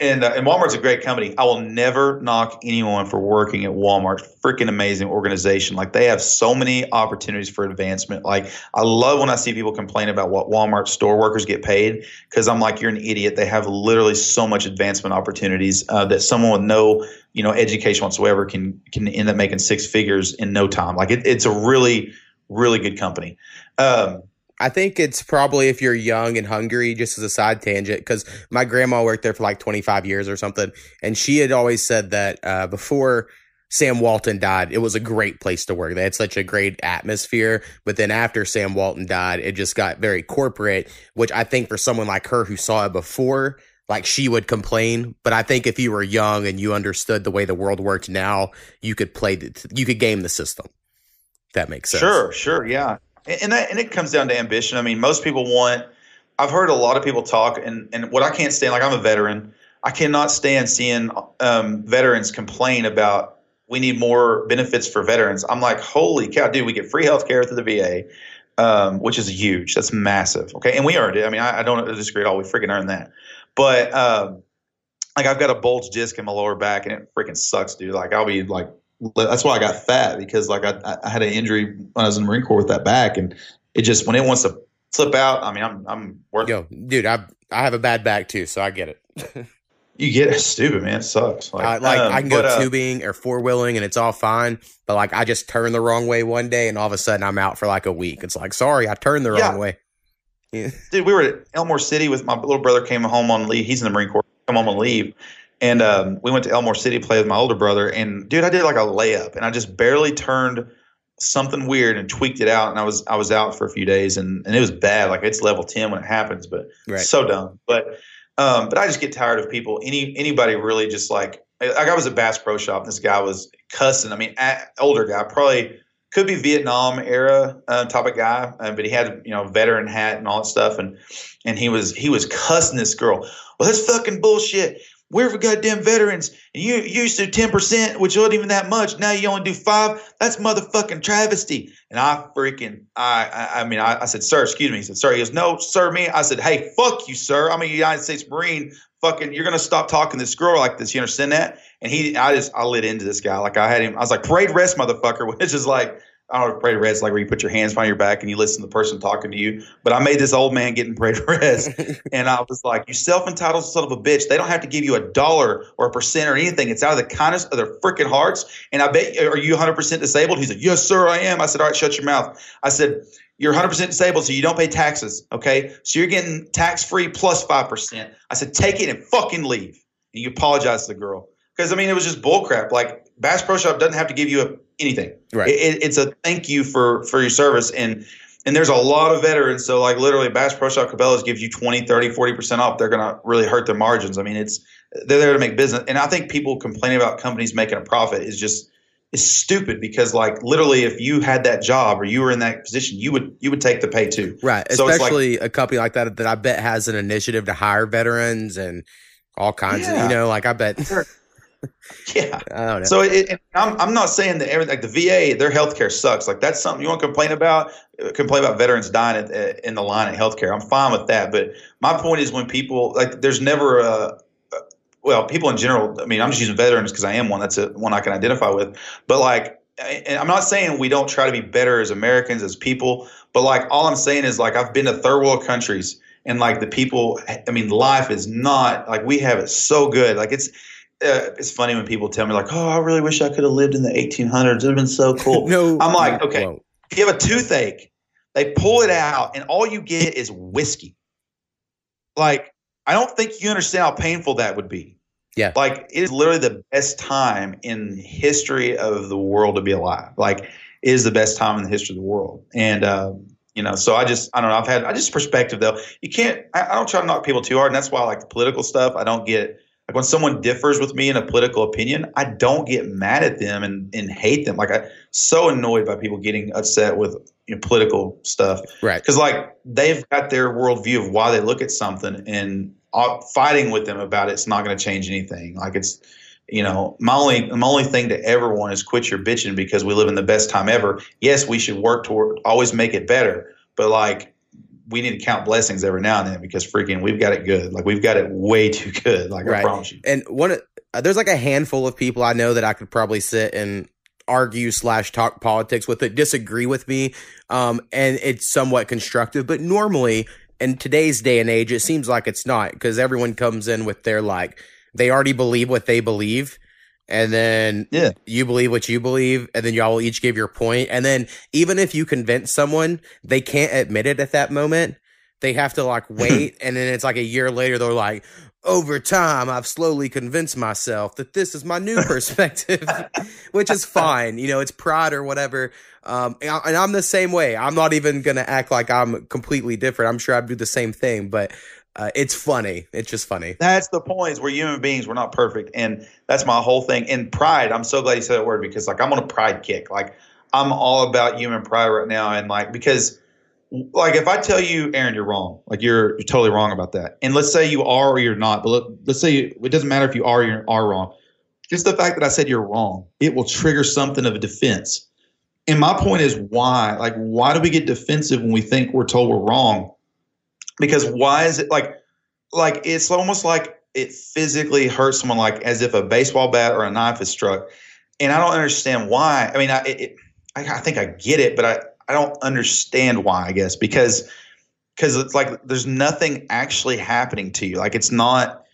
And, uh, and Walmart's a great company. I will never knock anyone for working at Walmart. Freaking amazing organization. Like they have so many opportunities for advancement. Like I love when I see people complain about what Walmart store workers get paid because I'm like, you're an idiot. They have literally so much advancement opportunities uh, that someone with no, you know, education whatsoever can can end up making six figures in no time. Like it, it's a really, really good company. Um, I think it's probably if you're young and hungry, just as a side tangent, because my grandma worked there for like 25 years or something. And she had always said that uh, before Sam Walton died, it was a great place to work. They had such a great atmosphere. But then after Sam Walton died, it just got very corporate, which I think for someone like her who saw it before, like she would complain. But I think if you were young and you understood the way the world worked now, you could play, the, you could game the system. That makes sense. Sure, sure, yeah and that and it comes down to ambition. I mean, most people want. I've heard a lot of people talk, and and what I can't stand, like I'm a veteran, I cannot stand seeing um, veterans complain about we need more benefits for veterans. I'm like, holy cow, dude, we get free health care through the VA, um, which is huge. That's massive. Okay, and we earned it. I mean, I, I don't disagree at all. We freaking earned that. But um, like, I've got a bulge disc in my lower back, and it freaking sucks, dude. Like, I'll be like that's why I got fat because like I, I had an injury when I was in the Marine Corps with that back, and it just when it wants to flip out. I mean, I'm I'm working. Yo, dude, I I have a bad back too, so I get it. you get it, stupid man. It sucks. Like, I, like um, I can go but, uh, tubing or four wheeling and it's all fine, but like I just turn the wrong way one day and all of a sudden I'm out for like a week. It's like sorry, I turned the yeah. wrong way. Yeah. Dude, we were at Elmore City with my little brother. Came home on leave. He's in the Marine Corps. Come home on leave, and um, we went to Elmore City to play with my older brother. And dude, I did like a layup, and I just barely turned something weird and tweaked it out. And I was I was out for a few days, and and it was bad. Like it's level ten when it happens, but right. so dumb. But um, but I just get tired of people. Any anybody really just like like I was at Bass Pro Shop. And this guy was cussing. I mean, older guy, probably could be Vietnam era uh, type of guy, uh, but he had you know veteran hat and all that stuff, and and he was he was cussing this girl. Well, that's fucking bullshit we're for goddamn veterans. And you, you used to do 10%, which wasn't even that much. Now you only do five. That's motherfucking travesty. And I freaking, I, I, I mean, I, I, said, sir, excuse me. He said, sir. He goes, no, sir, me. I said, hey, fuck you, sir. I'm a United States Marine. Fucking, you're going to stop talking to this girl like this. You understand that? And he, I just, I lit into this guy. Like I had him, I was like, parade rest, motherfucker, which is like, I don't know, parade rest like where you put your hands behind your back and you listen to the person talking to you. But I made this old man get in parade rest, and I was like, "You self entitled son of a bitch! They don't have to give you a dollar or a percent or anything. It's out of the kindness of their freaking hearts." And I bet, are you 100 percent disabled? He said, "Yes, sir, I am." I said, "All right, shut your mouth." I said, "You're 100 percent disabled, so you don't pay taxes. Okay, so you're getting tax free plus five percent." I said, "Take it and fucking leave." And you apologize to the girl because I mean it was just bullcrap. Like Bass Pro Shop doesn't have to give you a anything. Right. It, it's a thank you for for your service and and there's a lot of veterans so like literally bass pro shop cabela's gives you 20 30 40% off they're going to really hurt their margins i mean it's they're there to make business and i think people complaining about companies making a profit is just is stupid because like literally if you had that job or you were in that position you would you would take the pay too right so especially like, a company like that that i bet has an initiative to hire veterans and all kinds yeah. of you know like i bet sure. yeah. So it, I'm, I'm not saying that everything like the VA, their healthcare sucks. Like that's something you want to complain about. Uh, complain about veterans dying at, uh, in the line at healthcare. I'm fine with that. But my point is when people like, there's never a well, people in general. I mean, I'm just using veterans because I am one. That's a, one I can identify with. But like, and I'm not saying we don't try to be better as Americans as people. But like, all I'm saying is like I've been to third world countries and like the people. I mean, life is not like we have it so good. Like it's uh, it's funny when people tell me like, "Oh, I really wish I could have lived in the 1800s. It'd have been so cool." no, I'm like, okay, won't. if you have a toothache, they pull it out, and all you get is whiskey. Like, I don't think you understand how painful that would be. Yeah, like it is literally the best time in history of the world to be alive. Like, it is the best time in the history of the world, and. Um, you know, so I just I don't know. I've had I just perspective though. You can't. I, I don't try to knock people too hard, and that's why I like the political stuff. I don't get like when someone differs with me in a political opinion, I don't get mad at them and, and hate them. Like I'm so annoyed by people getting upset with you know, political stuff, right? Because like they've got their worldview of why they look at something, and uh, fighting with them about it's not going to change anything. Like it's you know, my only my only thing to ever want is quit your bitching because we live in the best time ever. Yes, we should work toward always make it better, but like we need to count blessings every now and then because freaking we've got it good. Like we've got it way too good. Like right. I promise you. And one, uh, there's like a handful of people I know that I could probably sit and argue slash talk politics with it, disagree with me, um, and it's somewhat constructive. But normally, in today's day and age, it seems like it's not because everyone comes in with their like they already believe what they believe, and then Yeah. you believe what you believe, and then y'all will each give your point. and then even if you convince someone, they can't admit it at that moment. They have to like wait, and then it's like a year later, they're like, over time, I've slowly convinced myself that this is my new perspective, which is fine. You know, it's pride or whatever. Um, and, I, and I'm the same way. I'm not even gonna act like I'm completely different. I'm sure I'd do the same thing, but uh, it's funny. It's just funny. That's the point. Is we're human beings. We're not perfect, and that's my whole thing. And pride. I'm so glad you said that word because like I'm on a pride kick. Like I'm all about human pride right now, and like because like if I tell you, Aaron, you're wrong. Like you're you're totally wrong about that. And let's say you are or you're not. But let, let's say you, it doesn't matter if you are or you are wrong. Just the fact that I said you're wrong, it will trigger something of a defense. And my point is why? Like why do we get defensive when we think we're told we're wrong? Because why is it like like it's almost like it physically hurts someone like as if a baseball bat or a knife is struck. And I don't understand why. I mean, I it, I, I think I get it, but I I don't understand why. I guess because because it's like there's nothing actually happening to you. Like it's not.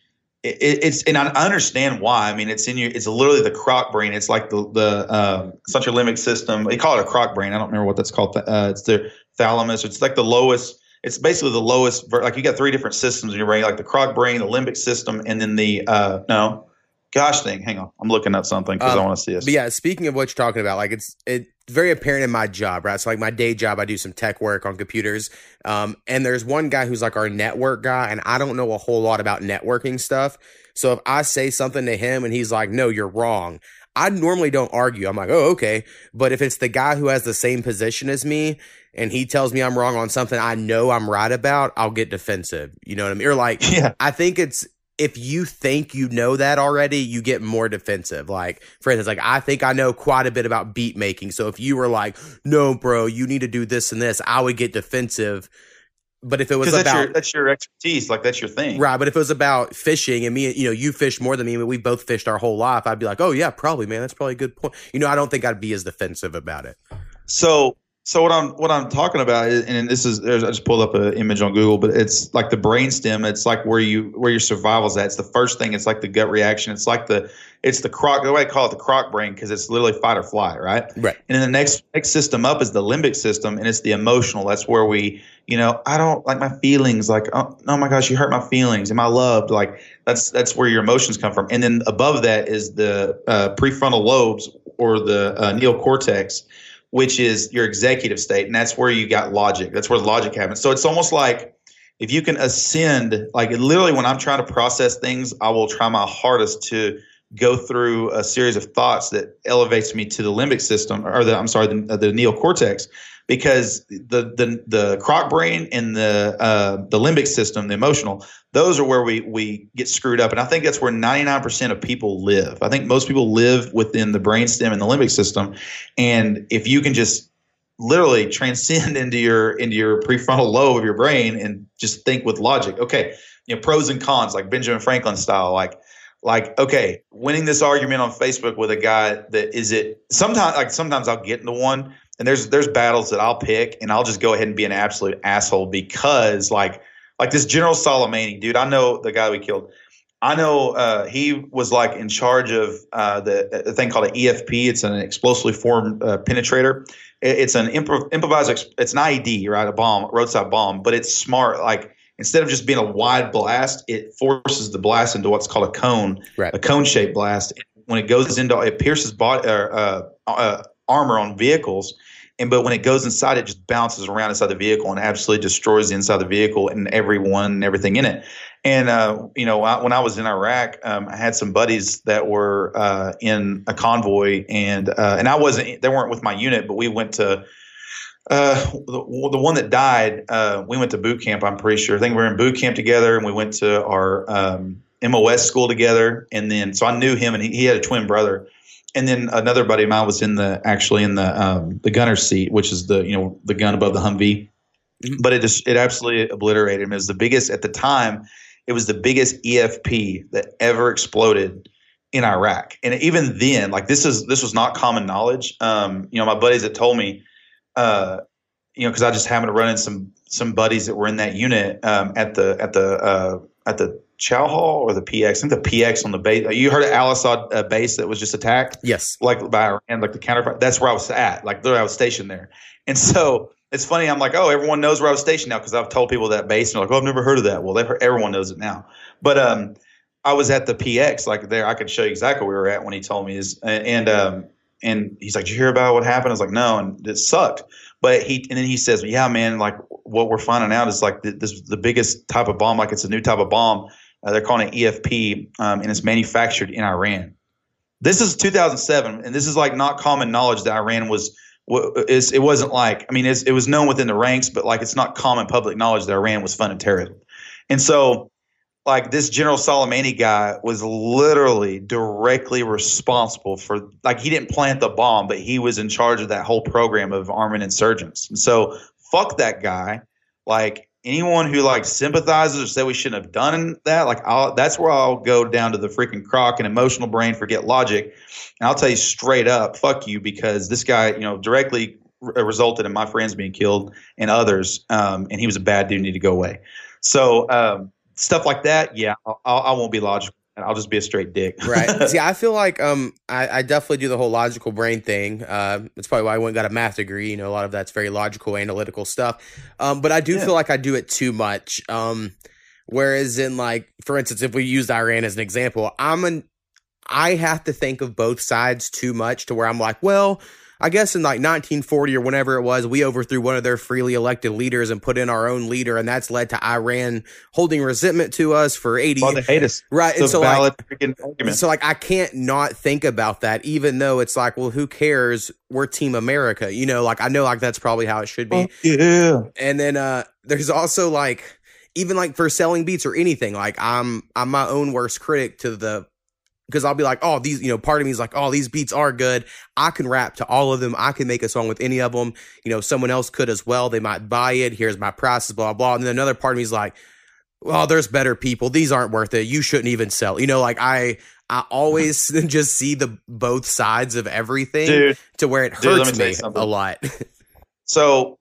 It, it's and I understand why. I mean, it's in you. It's literally the croc brain. It's like the the um, it's not your limbic system. They call it a croc brain. I don't remember what that's called. Uh, it's the thalamus. It's like the lowest. It's basically the lowest. ver- Like you got three different systems in your brain, like the croc brain, the limbic system, and then the uh, no, gosh thing Hang on, I'm looking up something because I Um, want to see this. But yeah, speaking of what you're talking about, like it's it's very apparent in my job, right? So like my day job, I do some tech work on computers. Um, and there's one guy who's like our network guy, and I don't know a whole lot about networking stuff. So if I say something to him and he's like, "No, you're wrong," I normally don't argue. I'm like, "Oh, okay." But if it's the guy who has the same position as me and he tells me I'm wrong on something I know I'm right about, I'll get defensive. You know what I mean? Or like, yeah, I think it's if you think you know that already, you get more defensive. Like, for instance, like I think I know quite a bit about beat making. So if you were like, no, bro, you need to do this and this, I would get defensive. But if it was because that's about your that's your expertise. Like that's your thing. right, but if it was about fishing and me, you know, you fish more than me, and we both fished our whole life, I'd be like, oh yeah, probably, man, that's probably a good point. You know, I don't think I'd be as defensive about it. So so what I'm what I'm talking about is, and this is there's, I just pulled up an image on Google, but it's like the brainstem. It's like where you where your survival's at. It's the first thing. It's like the gut reaction. It's like the it's the croc. The way I call it the croc brain because it's literally fight or flight, right? Right. And then the next next system up is the limbic system, and it's the emotional. That's where we, you know, I don't like my feelings. Like, oh, oh my gosh, you hurt my feelings. Am I loved? Like, that's that's where your emotions come from. And then above that is the uh, prefrontal lobes or the uh, neocortex, which is your executive state, and that's where you got logic. That's where logic happens. So it's almost like if you can ascend, like literally, when I'm trying to process things, I will try my hardest to go through a series of thoughts that elevates me to the limbic system or the I'm sorry the, the neocortex because the the the croc brain and the uh, the limbic system the emotional those are where we we get screwed up. And I think that's where 99% of people live. I think most people live within the brainstem and the limbic system. And if you can just literally transcend into your into your prefrontal lobe of your brain and just think with logic okay you know pros and cons like Benjamin Franklin style like like okay winning this argument on facebook with a guy that is it sometimes like sometimes i'll get into one and there's there's battles that i'll pick and i'll just go ahead and be an absolute asshole because like like this general Soleimani dude i know the guy we killed. I know uh, he was like in charge of uh, the, the thing called an efp it's an explosively formed uh, penetrator. It- it's an improv, improvised it's an ied right? A bomb roadside bomb but it's smart. Like instead of just being a wide blast, it forces the blast into what's called a cone, Right. a cone shaped blast. When it goes into, it pierces body, uh, uh, armor on vehicles. And but when it goes inside, it just bounces around inside the vehicle and absolutely destroys the inside of the vehicle and everyone and everything in it. And uh, you know, I, when I was in Iraq, um, I had some buddies that were uh, in a convoy, and uh, and I wasn't. They weren't with my unit, but we went to uh, the, the one that died, uh, we went to boot camp. I'm pretty sure. I think we were in boot camp together, and we went to our um, MOS school together. And then, so I knew him, and he, he had a twin brother. And then another buddy of mine was in the actually in the um, the gunner seat, which is the you know the gun above the Humvee. Mhm. But it just it absolutely obliterated him. It was the biggest at the time. It was the biggest EFP that ever exploded in Iraq. And even then, like this is this was not common knowledge. Um, you know, my buddies that told me uh, you know, because I just happened to run in some some buddies that were in that unit um, at the at the uh, at the Chow Hall or the PX. I think the PX on the base. You heard of Al Asad uh, base that was just attacked? Yes. Like by Iran, like the counterpart. That's where I was at. Like literally, I was stationed there. And so it's funny. I'm like, oh, everyone knows where I was stationed now because I've told people that base, and they're like, oh, I've never heard of that. Well, everyone knows it now. But um, I was at the PX, like there. I could show you exactly where we were at when he told me is, and um, and he's like, did you hear about what happened? I was like, no, and it sucked. But he and then he says, yeah, man, like what we're finding out is like this the biggest type of bomb, like it's a new type of bomb. Uh, they're calling it EFP, um, and it's manufactured in Iran. This is 2007, and this is like not common knowledge that Iran was it wasn't like I mean it was known within the ranks, but like it's not common public knowledge that Iran was funding terrorism. And so, like this General Soleimani guy was literally directly responsible for like he didn't plant the bomb, but he was in charge of that whole program of arming insurgents. And so, fuck that guy. Like anyone who like sympathizes or say we shouldn't have done that, like I'll, that's where I'll go down to the freaking croc and emotional brain, forget logic, and I'll tell you straight up, fuck you, because this guy, you know, directly r- resulted in my friends being killed and others, um, and he was a bad dude, need to go away. So um, stuff like that, yeah, I'll, I won't be logical. I'll just be a straight dick. right. See, I feel like um, I, I, definitely do the whole logical brain thing. Uh, that's probably why I went and got a math degree. You know, a lot of that's very logical, analytical stuff. Um, but I do yeah. feel like I do it too much. Um, whereas in like, for instance, if we used Iran as an example, I'm an I have to think of both sides too much to where I'm like, well, I guess in like 1940 or whenever it was, we overthrew one of their freely elected leaders and put in our own leader, and that's led to Iran holding resentment to us for 80 well, they hate us. Right. It's and so valid like, argument. So like I can't not think about that, even though it's like, well, who cares? We're Team America. You know, like I know like that's probably how it should be. Oh, yeah. And then uh there's also like even like for selling beats or anything, like I'm I'm my own worst critic to the because I'll be like, oh, these, you know, part of me is like, oh, these beats are good. I can rap to all of them. I can make a song with any of them. You know, someone else could as well. They might buy it. Here's my prices, blah, blah. And then another part of me is like, well, there's better people. These aren't worth it. You shouldn't even sell. You know, like I, I always just see the both sides of everything dude, to where it hurts dude, me, me a lot. so,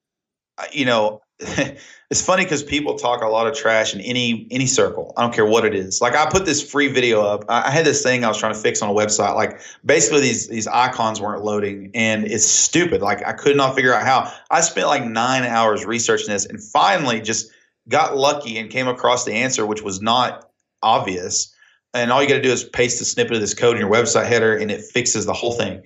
you know, it's funny because people talk a lot of trash in any any circle. I don't care what it is. Like I put this free video up. I had this thing I was trying to fix on a website. Like basically these these icons weren't loading, and it's stupid. Like I could not figure out how. I spent like nine hours researching this, and finally just got lucky and came across the answer, which was not obvious. And all you got to do is paste a snippet of this code in your website header, and it fixes the whole thing.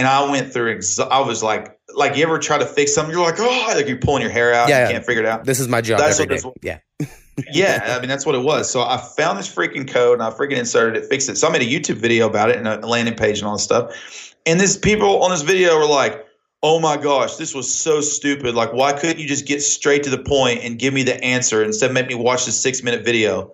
And I went through. Ex- I was like, like you ever try to fix something? You're like, oh, like you're pulling your hair out. Yeah, you can't figure it out. This is my job. That's what day. yeah. yeah, I mean that's what it was. So I found this freaking code and I freaking inserted it, fixed it. So I made a YouTube video about it and a landing page and all this stuff. And this people on this video were like, "Oh my gosh, this was so stupid! Like, why couldn't you just get straight to the point and give me the answer instead of make me watch this six minute video?"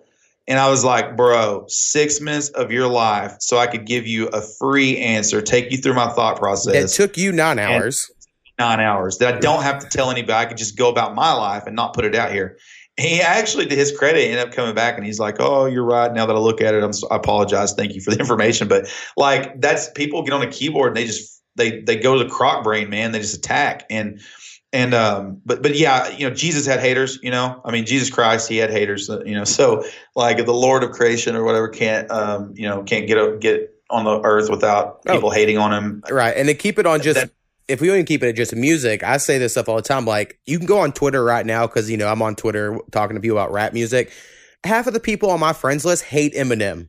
And I was like, bro, six minutes of your life so I could give you a free answer, take you through my thought process. It took you nine hours. Nine hours that I don't have to tell anybody. I could just go about my life and not put it out here. He actually, to his credit, ended up coming back and he's like, "Oh, you're right. Now that I look at it, I'm, I apologize. Thank you for the information." But like, that's people get on a keyboard and they just they they go to the croc brain, man. They just attack and and um but but yeah you know jesus had haters you know? I mean jesus christ he had haters you know? So like the lord of creation or whatever can't um you know can't get get on the earth without oh. people oh, hating on him. Right and to keep it on just that, if we only keep it at just music i say this stuff all the time like you can go on twitter right now because you know i'm on twitter talking to people about rap music. Half of the people on my friends list hate eminem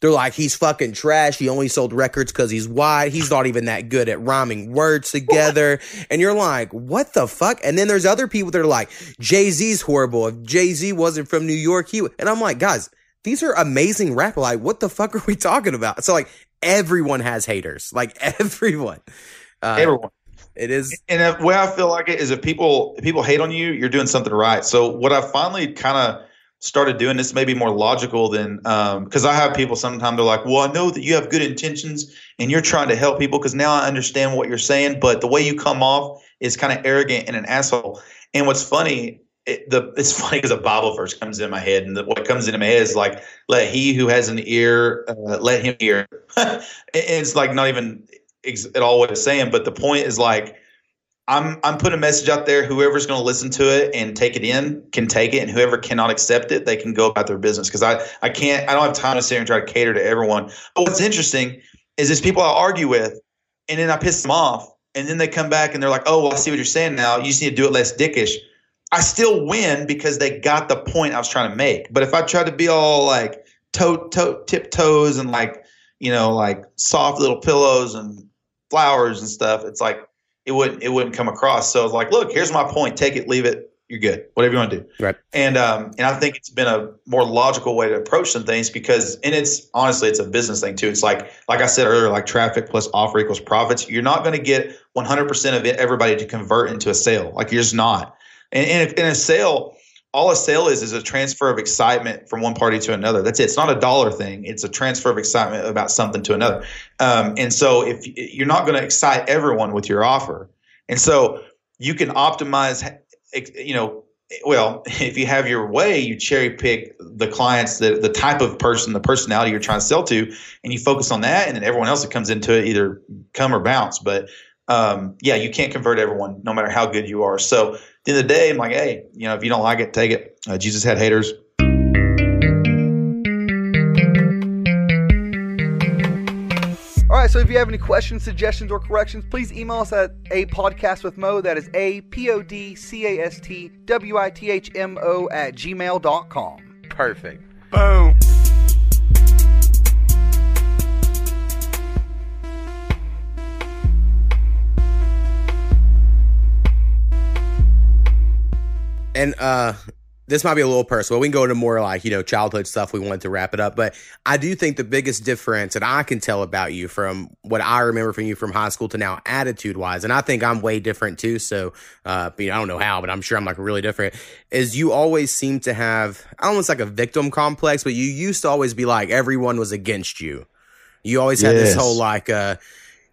they're like, he's fucking trash. He only sold records because he's white. He's not even that good at rhyming words together. and you're like, what the fuck? And then there's other people that are like, Jay Z's horrible. If Jay Z wasn't from New York, he would. And I'm like, guys, these are amazing rappers. Like, what the fuck are we talking about? So, like, everyone has haters. Like, everyone. Uh, everyone. It is, and the way I feel like it is, if people if people hate on you, you're doing something right. So what I finally kind of started doing this maybe more logical than because um, I have people sometimes they're like, well, I know that you have good intentions and you're trying to help people because now I understand what you're saying, but the way you come off is kind of arrogant and an asshole. And what's funny, it, the it's funny because a Bible verse comes in my head, and the, what comes into my head is like, "Let he who has an ear, uh, let him hear." it's like not even at all what it's saying, but the point is like I'm I'm putting a message out there. Whoever's going to listen to it and take it in can take it, and whoever cannot accept it, they can go about their business. Because I I can't I don't have time to sit here and try to cater to everyone. But what's interesting is there's people I argue with, and then I piss them off, and then they come back and they're like, oh well, I see what you're saying now. You just need to do it less dickish. I still win because they got the point I was trying to make. But if I try to be all like toe toe tiptoes and like you know like soft little pillows and flowers and stuff, it's like it wouldn't it wouldn't come across. So it's like, look, here's my point. Take it, leave it. You're good. Whatever you want to do. Right. And um, and I think it's been a more logical way to approach some things because, and it's honestly, it's a business thing too. It's like, like I said earlier, like traffic plus offer equals profits. You're not going to get 100% of it, everybody to convert into a sale. Like you're just not. And, and if, in a sale, all a sale is is a transfer of excitement from one party to another. That's it. It's not a dollar thing. It's a transfer of excitement about something to another. Um, and so if you're not going to excite everyone with your offer, and so you can optimize, you know, well, if you have your way, you cherry pick the clients, the the type of person, the personality you're trying to sell to, and you focus on that, and then everyone else that comes into it either come or bounce. But um, yeah, you can't convert everyone, no matter how good you are. So the end of the day, I'm like, hey, you know, if you don't like it, take it. Uh, Jesus had haters. All right, so if you have any questions, suggestions, or corrections, please email us at a podcast with Mo. That is a p o d c a s t w i t h m o at gmail.com. Perfect. Boom. And uh this might be a little personal. We can go into more like, you know, childhood stuff. We wanted to wrap it up. But I do think the biggest difference that I can tell about you from what I remember from you from high school to now, attitude wise, and I think I'm way different too. So, uh, you know, I don't know how, but I'm sure I'm like really different, is you always seem to have almost like a victim complex, but you used to always be like, everyone was against you. You always had this whole like, uh,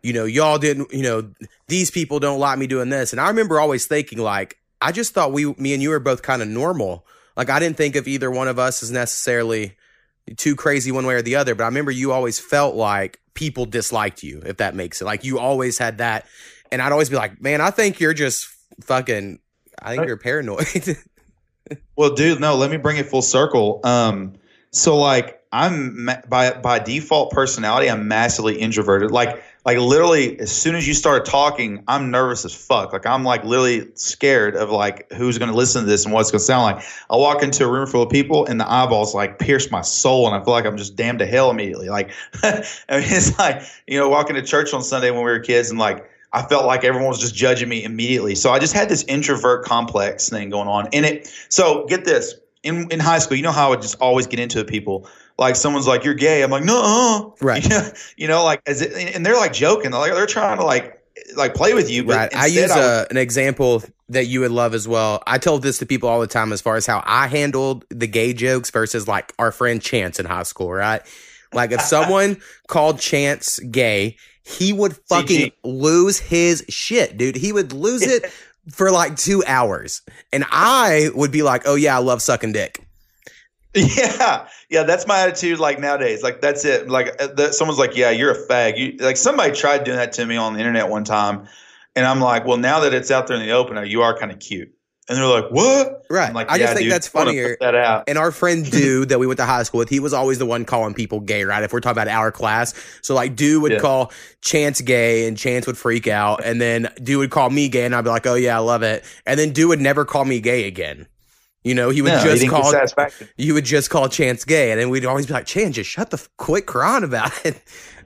you know, y'all didn't, you know, these people don't like me doing this. And I remember always thinking like, I just thought we, me and you were both kind of normal. Like I didn't think of either one of us as necessarily too crazy one way or the other. But I remember you always felt like people disliked you, if that makes it. Like you always had that. And I'd always be like, man, I think you're just fucking, I think you're paranoid. Well, dude, no, let me bring it full circle. Um, so like I'm by by default personality, I'm massively introverted. Like like literally, as soon as you start talking, I'm nervous as fuck. Like I'm like literally scared of like who's going to listen to this and what it's going to sound like. I walk into a room full of people and the eyeballs like pierce my soul, and I feel like I'm just damned to hell immediately. Like I mean, it's like you know walking to church on Sunday when we were kids and like. I felt like everyone was just judging me immediately. So I just had this introvert complex thing going on. And it so get this. In in high school, you know how I would just always get into people. Like someone's like, You're gay. I'm like, no, Right. You know, you know, like as it, and they're like joking. They're like they're trying to like like play with you. But right. I use was- a, an example that you would love as well. I told this to people all the time as far as how I handled the gay jokes versus like our friend Chance in high school, right? Like if someone called Chance gay, he would fucking CG. lose his shit, dude. He would lose it for like two hours. And I would be like, oh yeah, I love sucking dick. Yeah, yeah, that's my attitude. Like nowadays, like that's it. Like uh, that, someone's like, "Yeah, you're a fag." You like somebody tried doing that to me on the internet one time, and I'm like, "Well, now that it's out there in the open, you are kind of cute." And they're like, "What?" Right. Like, I just think dude, that's funnier. That out. And our friend Dude that we went to high school with, he was always the one calling people gay, right? If we're talking about our class. So like Dude would Yeah. call Chance gay and Chance would freak out. And then Dude would call me gay and I'd be like, oh yeah, I love it. And then Dude would never call me gay again. You know, he would No, just didn't call, you would just call Chance gay. And then we'd always be like, Chance, just shut the, f- quit crying about it.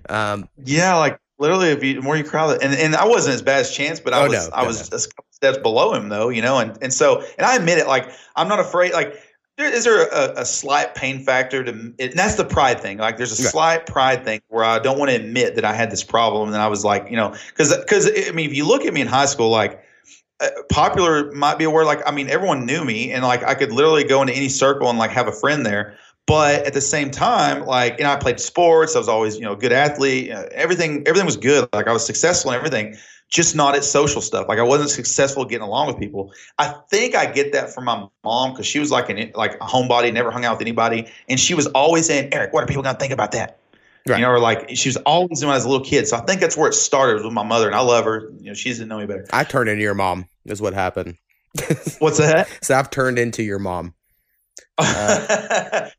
Um, Yeah, like literally, if you the more you crowd it, and and I wasn't as bad as Chance, but I Oh, was no, I no, was no. a couple steps below him though, you know, and and so and I admit it, like I'm not afraid, like. There, is there a, a slight pain factor to, and that's the pride thing. Like, there's a Right. slight pride thing where I don't want to admit that I had this problem, and I was like, you know, because because I mean, if you look at me in high school, like popular might be a word. Like, I mean, everyone knew me, and like I could literally go into any circle and like have a friend there. But at the same time, like, and I played sports. I was always, you know, a good athlete. Uh, everything, everything was good. Like, I was successful in everything, just not at social stuff. Like, I wasn't successful getting along with people. I think I get that from my mom because she was like an like a homebody, never hung out with anybody, and she was always saying, "Eric, what are people gonna think about that?" Right. You know, or like she was always when I was a little kid. So I think that's where it started with my mother, and I love her. You know, she doesn't know me better. I turned into your mom. Is what happened. What's that? So I've turned into your mom. I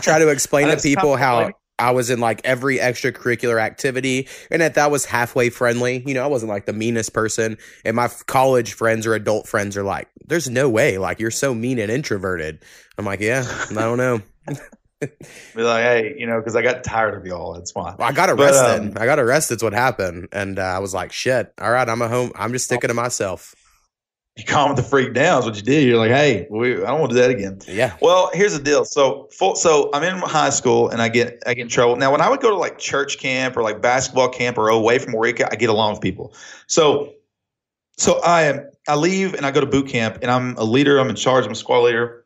try to explain to people how. I was in like every extracurricular activity and that that was halfway friendly. You know, I wasn't like the meanest person. And my f- college friends or adult friends are like, there's no way. Like, you're so mean and introverted. I'm like, yeah, I don't know. Be like, hey, you know, because I got tired of y'all. That's why. I got But, arrested. um, I got arrested. Is what happened. And uh, I was like, shit. All right, I'm a home. I'm just sticking to myself. You calmed the freak down. Is what you did. You're like, hey, we, I don't want to do that again. Yeah. Well, here's the deal. So, full, so I'm in high school and I get I get in trouble. Now, when I would go to like church camp or like basketball camp or away from Waurika, I get along with people. So, so I am I leave and I go to boot camp and I'm a leader. I'm in charge. I'm a squad leader.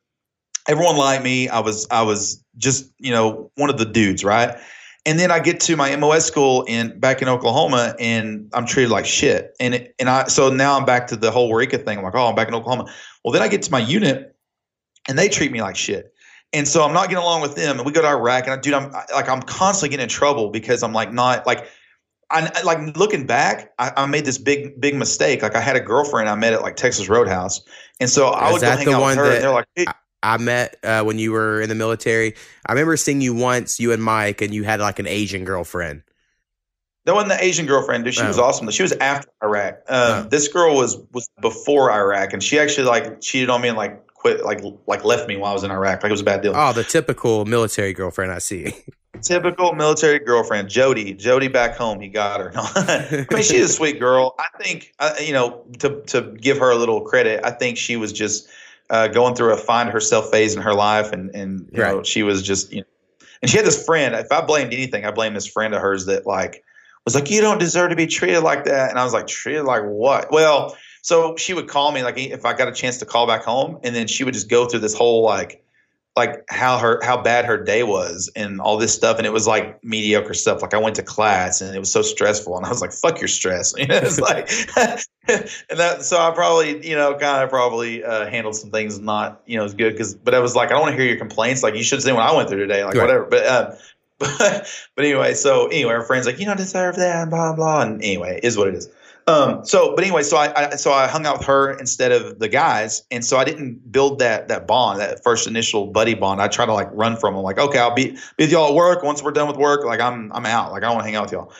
Everyone liked me. I was I was just you know one of the dudes, right? And then I get to my MOS school in back in Oklahoma, and I'm treated like shit. And it, and I so now I'm back to the whole Waurika thing. I'm like, oh, I'm back in Oklahoma. Well, then I get to my unit, and they treat me like shit. And so I'm not getting along with them. And we go to Iraq, and I, dude, I'm like, I'm constantly getting in trouble because I'm like not like. I, like looking back, I, I made this big, big mistake. Like I had a girlfriend I met at like Texas Roadhouse, and so I Is would go hang out with her. that- and they're like, hey, I met uh, when you were in the military. I remember seeing you once, you and Mike, and you had like an Asian girlfriend. That wasn't the Asian girlfriend, dude. She was Oh. awesome. She was after Iraq. Um, Oh. This girl was was before Iraq, and she actually like cheated on me and like quit, like like left me while I was in Iraq. Like it was a bad deal. Oh, the typical military girlfriend I see. Typical military girlfriend, Jody. Jody back home, he got her. I mean, she's a sweet girl. I think, uh, you know, to to give her a little credit, I think she was just uh, going through a find herself phase in her life, and and you know, she was just, you know, and she had this friend. If I blamed anything, I blame this friend of hers that like was like, you don't deserve to be treated like that, and I was like, treated like what? Well, so she would call me like if I got a chance to call back home, and then she would just go through this whole like like how her how bad her day was and all this stuff. And it was like mediocre stuff. Like i went to class and it was so stressful. And i was like fuck your stress. You know it's like and that so i probably you know kind of probably uh, handled some things not you know as good because but i was like i don't want to hear your complaints. Like you should see what i went through today. Like Right. whatever. But um but, but anyway so anyway our friends like you don't deserve that and blah blah. And anyway it is what it is um, so, but anyway, so I, I so I hung out with her instead of the guys, and so I didn't build that that bond, that first initial buddy bond. I try to like run from them, like okay, I'll be be with y'all at work. Once we're done with work, like I'm I'm out, like I don't want to hang out with y'all.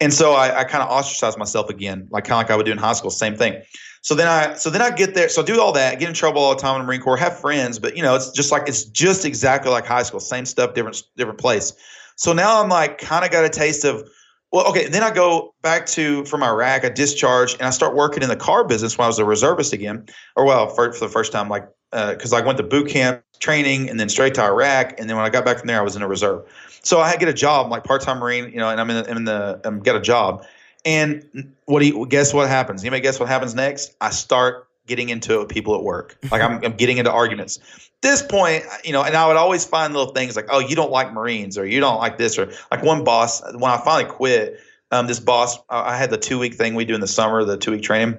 And so I, I kind of ostracized myself again, like kind of like I would do in high school, same thing. So then I so then I get there, so I do all that, get in trouble all the time in the Marine Corps, have friends, but you know it's just like it's just exactly like high school, same stuff, different different place. So now I'm like kind of got a taste of well, okay. Then I go back to from Iraq. I discharge and I start working in the car business when I was a reservist again, or well, for, for the first time, like because I went to boot camp training and then straight to Iraq, and then when I got back from there, I was in a reserve. So I get a job, like part time Marine, you know, and I'm in the, I'm in the um, get a job. And what do you guess? What happens? You may guess what happens next? I start getting into it with people at work. Like I'm, I'm getting into arguments. This point, you know, and I would always find little things like, oh, you don't like Marines, or you don't like this, or like one boss. When I finally quit, um, this boss, I I had the two week thing we do in the summer, the two week training.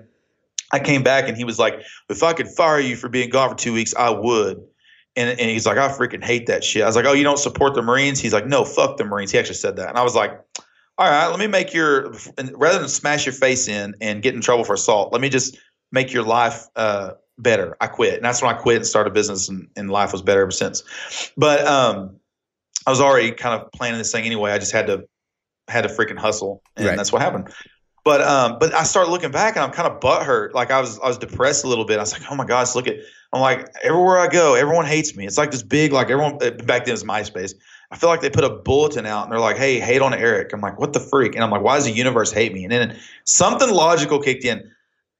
I came back and he was like, if I could fire you for being gone for two weeks, I would. And, and he's like, I freaking hate that shit. I was like, oh, you don't support the Marines? He's like, no, fuck the Marines. He actually said that. And I was like, all right, let me make your, rather than smash your face in and get in trouble for assault, let me just make your life uh, better. I quit. And that's when I quit and started a business and, and life was better ever since. But um, I was already kind of planning this thing anyway. I just had to, had to freaking hustle. And Right. that's what happened. But um, but I started looking back and I'm kind of butthurt. Like I was I was depressed a little bit. I was like, oh my gosh, look at I'm like everywhere I go, everyone hates me. It's like this big like everyone uh, back then it was MySpace. I feel like they put a bulletin out and they're like, hey, hate on Eric. I'm like, what the freak? And I'm like, why does the universe hate me? And then something logical kicked in.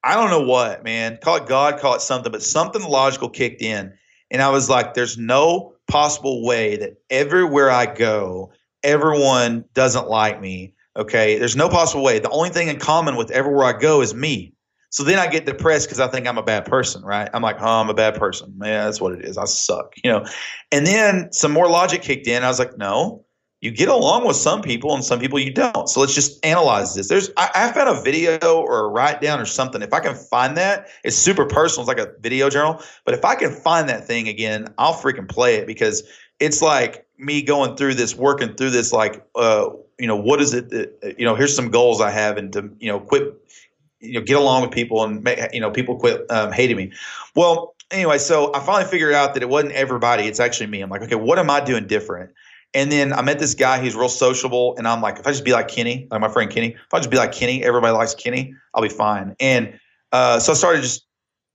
I don't know what, man. Call it God, call it something, but something logical kicked in. And I was like, there's no possible way that everywhere I go, everyone doesn't like me. Okay. There's no possible way. The only thing in common with everywhere I go is me. So then I get depressed because I think I'm a bad person, right? I'm like, oh, I'm a bad person. Man, that's what it is. I suck, you know. And then some more logic kicked in. I was like, no, you get along with some people and some people you don't. So let's just analyze this. There's I, I found a video or a write down or something. If I can find that, it's super personal. It's like a video journal. But if I can find that thing again, I'll freaking play it because it's like me going through this, working through this, like uh, you know, what is it that you know, here's some goals I have and to, you know, quit you know, get along with people and make, you know, people quit um, hating me. Well, anyway, so I finally figured out that it wasn't everybody. It's actually me. I'm like, okay, what am I doing different? And then I met this guy. He's real sociable, and I'm like, if I just be like Kenny, like my friend Kenny, if I just be like Kenny, everybody likes Kenny, I'll be fine. And uh, so I started just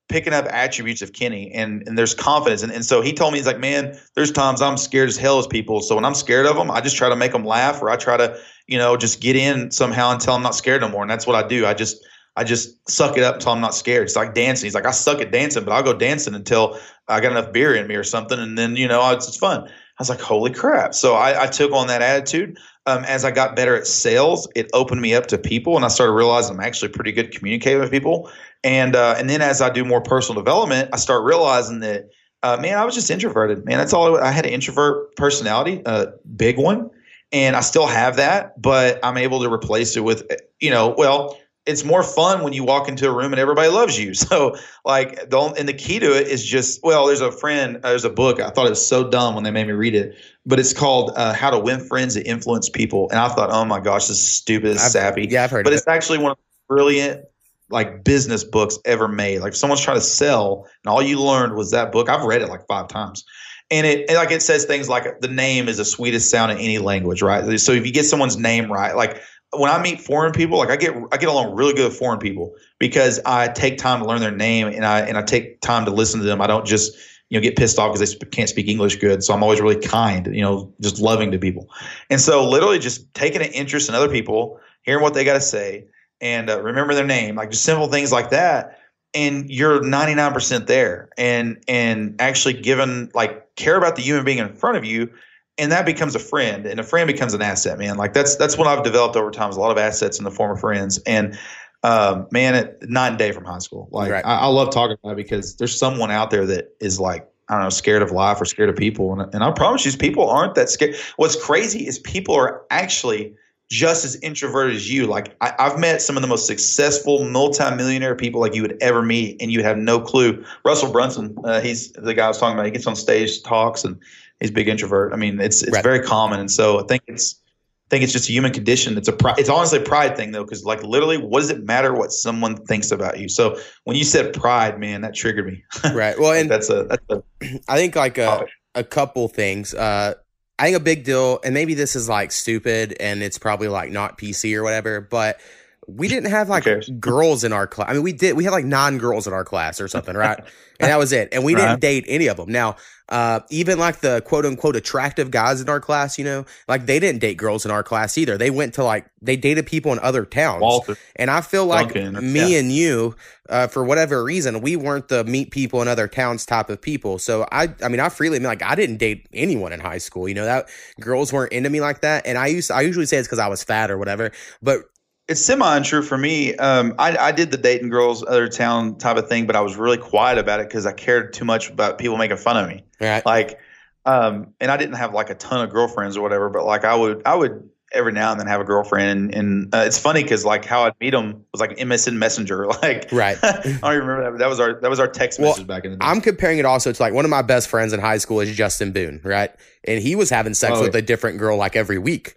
picking up attributes of Kenny, and and there's confidence. And, and so he told me, he's like, man, there's times I'm scared as hell as people. So when I'm scared of them, I just try to make them laugh, or I try to, you know, just get in somehow until I'm not scared no more. And that's what I do. I just I just suck it up until I'm not scared. It's like dancing. He's like, I suck at dancing, but I'll go dancing until I got enough beer in me or something, and then you know it's, it's fun. I was like, holy crap. So I, I took on that attitude. Um, as I got better at sales, it opened me up to people, and I started realizing I'm actually pretty good communicating with people. And uh, and then as I do more personal development, I start realizing that, uh, man, I was just introverted. Man, that's all. I, I had an introvert personality, a big one, and I still have that, but I'm able to replace it with, you know, well it's more fun when you walk into a room and everybody loves you. So like the and the key to it is just well, there's a friend, uh, there's a book. I thought it was so dumb when they made me read it, but it's called uh, How to Win Friends and Influence People. And I thought, oh my gosh, this is stupid, this is sappy. Yeah, I've heard. But it's it. actually one of the brilliant like business books ever made. Like if someone's trying to sell and all you learned was that book. I've read it like five times. And it and like it says things like the name is the sweetest sound in any language, right? So if you get someone's name right, like when I meet foreign people, like I get I get along really good with foreign people because I take time to learn their name and I and I take time to listen to them. I don't just you know get pissed off because they can't speak English good. So I'm always really kind, you know, just loving to people. And so literally just taking an interest in other people, hearing what they got to say, and uh, remember their name, like just simple things like that. And you're 99% there, and and actually given like care about the human being in front of you and that becomes a friend and a friend becomes an asset man. Like that's that's what i've developed over time is a lot of assets in the form of friends. And um, man it, night and day from high school. Like right. I, I, love talking about it because there's someone out there that is like i don't know scared of life or scared of people. And, and i promise you people aren't that scared. What's crazy is people are actually just as introverted as you. Like I, i've met some of the most successful multimillionaire people like you would ever meet and you have no clue. Russell brunson uh, he's the guy i was talking about. He gets on stage talks and he's big introvert. I mean, it's it's right. very common, and so I think it's I think it's just a human condition. It's a pri- it's honestly a pride thing though, because like literally, what does it matter what someone thinks about you? So when you said pride, man, that triggered me. right. Well, and that's a that's a. I think like a a couple things. Uh, I think a big deal, and maybe this is like stupid, and it's probably like not PC or whatever, but we didn't have like girls in our class. I mean, we did. We had like nine girls in our class or something, right? and that was it. And we right. didn't date any of them. Now, uh, even like the quote unquote attractive guys in our class, you know, like they didn't date girls in our class either. They went to like they dated people in other towns. Walter, and I feel like Duncan, me yeah. and you, uh, for whatever reason, we weren't the meet people in other towns type of people. So I, I mean, I freely mean like I didn't date anyone in high school. You know that girls weren't into me like that. And I used to, I usually say it's because I was fat or whatever, but it's semi untrue for me. Um, I, I did the dating girls other town type of thing, but I was really quiet about it because I cared too much about people making fun of me. Right. Like, um, and I didn't have like a ton of girlfriends or whatever, but like I would, I would every now and then have a girlfriend, and, and uh, it's funny because like how I'd meet them was like MSN Messenger, like right. I don't even remember that. That was our that was our text well, message back in the day. I'm comparing it also to like one of my best friends in high school is Justin Boone, right? And he was having sex oh, with yeah. a different girl like every week.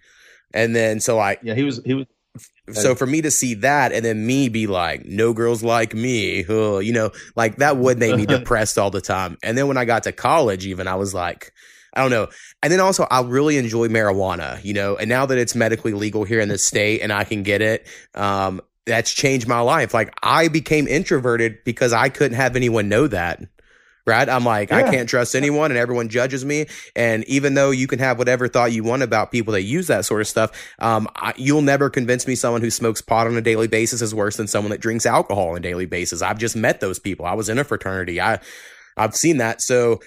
And then so like yeah, he was he was so for me to see that and then me be like, no girls like me, huh, you know, like that would make me depressed all the time. And then when I got to college, even I was like, I don't know. And then also, I really enjoy marijuana, you know, and now that it's medically legal here in the state and I can get it, um, that's changed my life. Like I became introverted because I couldn't have anyone know that right? I'm like, yeah. I can't trust anyone and everyone judges me. And even though you can have whatever thought you want about people that use that sort of stuff, um, I, you'll never convince me someone who smokes pot on a daily basis is worse than someone that drinks alcohol on a daily basis. I've just met those people. I was in a fraternity. I, I've seen that. So,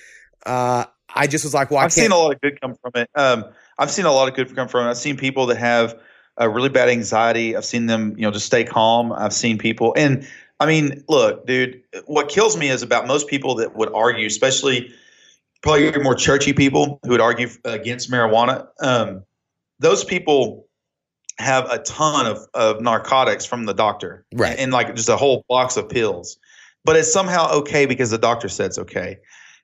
uh, I just was like, well, I've seen a lot of good come from it. Um, I've seen a lot of good come from it. I've seen people that have a really bad anxiety. I've seen them, you know, just stay calm. I've seen people, and I mean, look, dude, what kills me is about most people that would argue, especially probably more churchy people who would argue against marijuana. Um, those people have a ton of, of narcotics from the doctor, Right. And, and like just a whole box of pills, but it's somehow okay because the doctor said it's okay.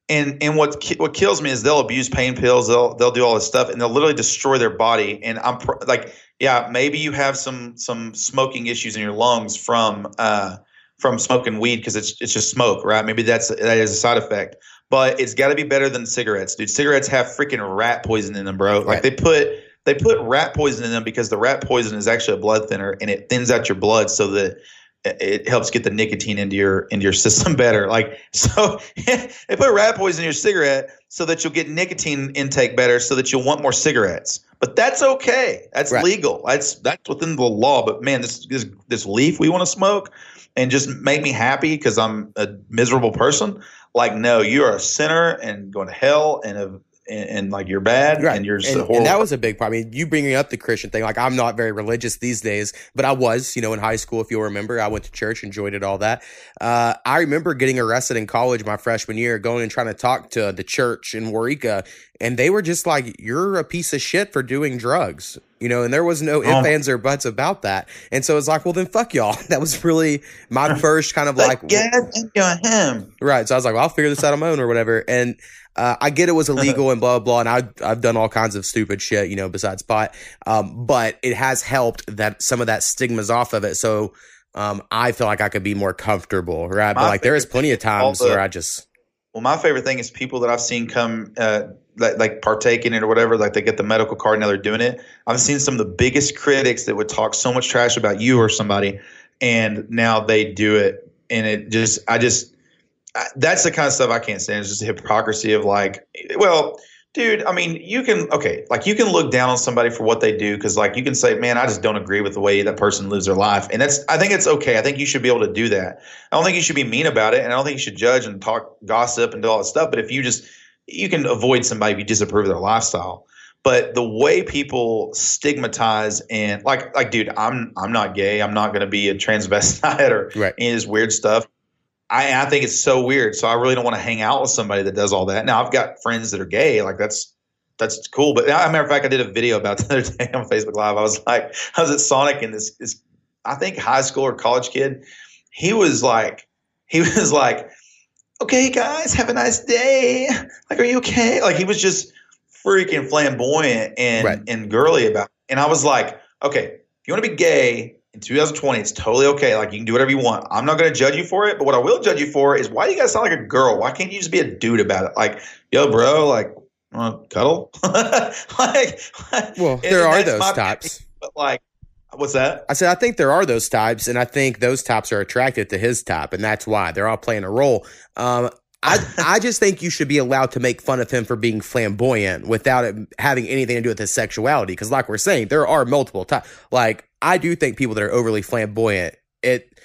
And and what ki- what kills me is they'll abuse pain pills, they'll they'll do all this stuff, and they'll literally destroy their body. And I'm pr- like, yeah, maybe you have some some smoking issues in your lungs from uh from smoking weed because it's it's just smoke, right? Maybe that's that is a side effect, but it's got to be better than cigarettes, dude. Cigarettes have freaking rat poison in them, bro. Like Right. they put they put rat poison in them because the rat poison is actually a blood thinner and it thins out your blood so that it- helps get the nicotine into your into your system better. Like so, they put rat poison in your cigarette so that you'll get nicotine intake better, so that you'll want more cigarettes. But that's okay. That's Right. legal. That's that's within the law. But man, this this this leaf we want to smoke and just make me happy because I'm a miserable person. Like, no, you are a sinner and going to hell, and a, and, and like you're bad, Right. and you're just and, horrible. and that was a big problem. I mean, you bringing up the Christian thing, like I'm not very religious these days, but I was, you know, in high school, if you'll remember, I went to church, enjoyed it, all that. Uh, I remember getting arrested in college my freshman year, going and trying to talk to the church in Waurika, and they were just like, you're a piece of shit for doing drugs. You know, and there was no ifs, Oh. ands, or buts about that. And so it's like, well, then fuck y'all. That was really my first kind of like, like God and him. Right. So I was like, well, I'll figure this out on my own or whatever. And uh, I get it was illegal and blah, blah, blah. And I, I've done all kinds of stupid shit, you know, besides pot. Um, but it has helped that some of that stigma's off of it. So um, I feel like I could be more comfortable, right? But like there is plenty of thing is all times the- where I just, Well, my favorite thing is people that I've seen come uh, like, like partake in it or whatever. Like they get the medical card now they're doing it. I've seen some of the biggest critics that would talk so much trash about you or somebody, and now they do it, and it just I just that's the kind of stuff I can't stand. It's just the hypocrisy of like, well. Dude, I mean, you can okay, like you can look down on somebody for what they do because, like, you can say, "Man, I just don't agree with the way that person lives their life," and that's. I think it's okay. I think you should be able to do that. I don't think you should be mean about it, and I don't think you should judge and talk gossip and do all that stuff. But if you just you can avoid somebody if you disapprove of their lifestyle. But the way people stigmatize and like like dude, I'm I'm not gay. I'm not going to be a transvestite or Right. any of this weird stuff. I I think it's so weird. So I really don't want to hang out with somebody that does all that. Now I've got friends that are gay. Like that's that's cool. But as a matter of fact, I did a video about the other day on Facebook Live. I was like, I was at Sonic and this this I think high school or college kid. He was like, he was like, okay, guys, have a nice day. Like, are you okay? Like, he was just freaking flamboyant and Right. and girly about. It. And I was like, okay, if you want to be gay in 2020, it's totally okay. Like, you can do whatever you want. I'm not going to judge you for it. But what I will judge you for is why do you guys sound like a girl? Why can't you just be a dude about it? Like, yo, bro, like, want cuddle? like, well, there are those types. But like, what's that? I said, I think there are those types, and I think those types are attracted to his type, and that's why they're all playing a role. Um, I, I just think you should be allowed to make fun of him for being flamboyant without it having anything to do with his sexuality. Because, like we're saying, there are multiple types. Like, I do think people that are overly flamboyant, it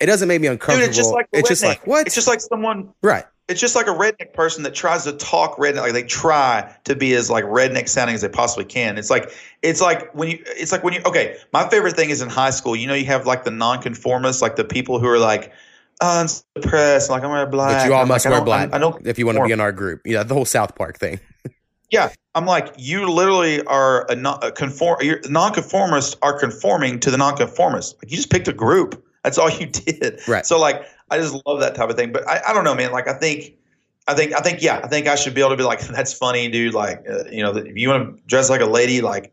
it doesn't make me Dude, uncomfortable. it's just like it's just like what? It's just like someone right. it's just like a redneck person that tries to talk redneck like they try to be as like redneck sounding as they possibly can it's like it's like when you it's like when you okay my favorite thing is in high school you know you have like the nonconformists like the people who are like oh, I'm so depressed like i'm wearing black But you all I'm must like, wear don't- black I don't if you want to be in our group. Yeah, the whole South Park thing. yeah i'm like you literally are a, non- a conform you're nonconformists are conforming to the nonconformists. Like you just picked a group. That's all you did. Right. so like i just love that type of thing. But i, I don't know man. Like i think I think I think yeah I think I should be able to be like that's funny dude. Like uh, you know if you want to dress like a lady like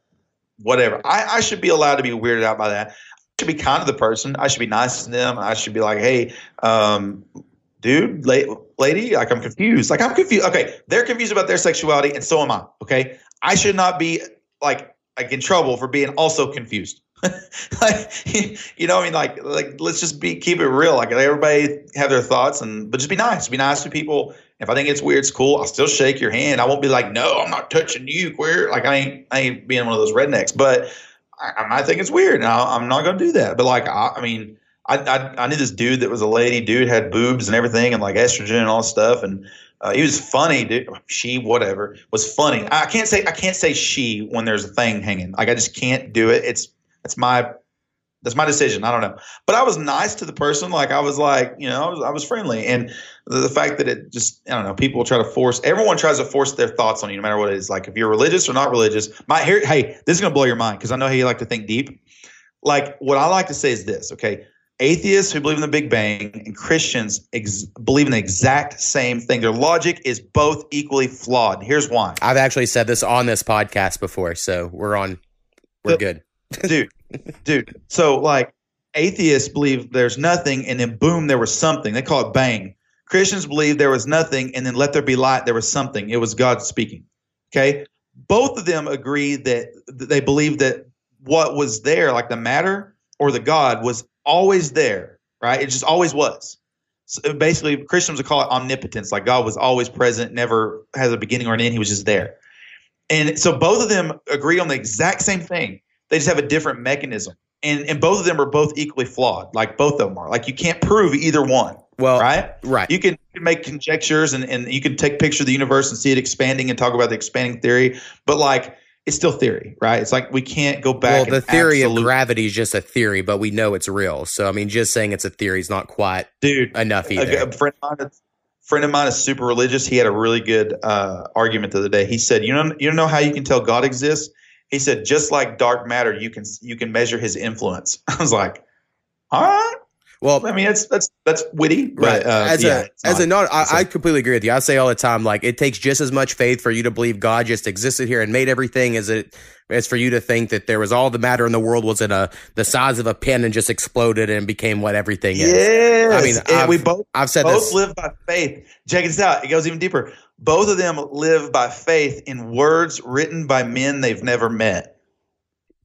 whatever. I, I should be allowed to be weirded out by that. I should be kind to the person I should be nice to them I should be like hey um dude la- lady like I'm confused like I'm confused okay they're confused about their sexuality and so am I okay I should not be like like in trouble for being also confused like you know, I mean, like, like let's just be keep it real. Like, everybody have their thoughts, and but just be nice. Be nice to people. If I think it's weird, it's cool. I'll still shake your hand. I won't be like, no, I'm not touching you, queer. Like, I ain't, I ain't being one of those rednecks. But I, might think it's weird, I, I'm not gonna do that. But like, I, I mean, I, I, I knew this dude that was a lady. Dude had boobs and everything, and like estrogen and all stuff, and uh, he was funny, dude. She, whatever, was funny. I can't say I can't say she when there's a thing hanging. Like I just can't do it. It's it's my That's my decision. I don't know. But I was nice to the person. Like I was like, you know, I was, I was friendly. And the, the fact that it just, I don't know, people try to force, everyone tries to force their thoughts on you, no matter what it is. Like if you're religious or not religious, my here, hey, this is going to blow your mind because I know how you like to think deep. Like what I like to say is this, okay? Atheists who believe in the Big Bang and Christians ex- believe in the exact same thing. Their logic is both equally flawed. Here's why. I've actually said this on this podcast before, so we're on. We're The- good. dude, dude. So like atheists believe there's nothing, and then boom, there was something. They call it bang. Christians believe there was nothing, and then let there be light. There was something. It was God speaking. Okay, both of them agree that they believe that what was there, like the matter or the God, was always there. Right? It just always was. So basically, Christians would call it omnipotence. Like God was always present, never has a beginning or an end. He was just there. And so both of them agree on the exact same thing. They just have a different mechanism. And and both of them are both equally flawed. Like both of them are. Like you can't prove either one, Well, right? right. You can, you can make conjectures and, and you can take picture of the universe and see it expanding and talk about the expanding theory, but like it's still theory, right? It's like we can't go back. well, the theory absolute- of gravity is just a theory, but we know it's real. So, I mean, just saying it's a theory is not quite dude. enough a, either. a friend of mine, is- friend of mine is super religious. He had a really good uh, argument the other day. He said, "You know, you don't know how you can tell God exists." He said, "Just like dark matter, you can you can measure His influence." I was like, "All right." well, I mean, that's that's that's witty, but right. uh, as yeah, a as not. a non, I, I completely agree with you. I say all the time, like it takes just as much faith for you to believe God just existed here and made everything as it as for you to think that there was all the matter in the world was in a the size of a pin and just exploded and became what everything is. Yes. I mean, we both I've said both this. live by faith. Check this out. It goes even deeper. Both of them live by faith in words written by men they've never met.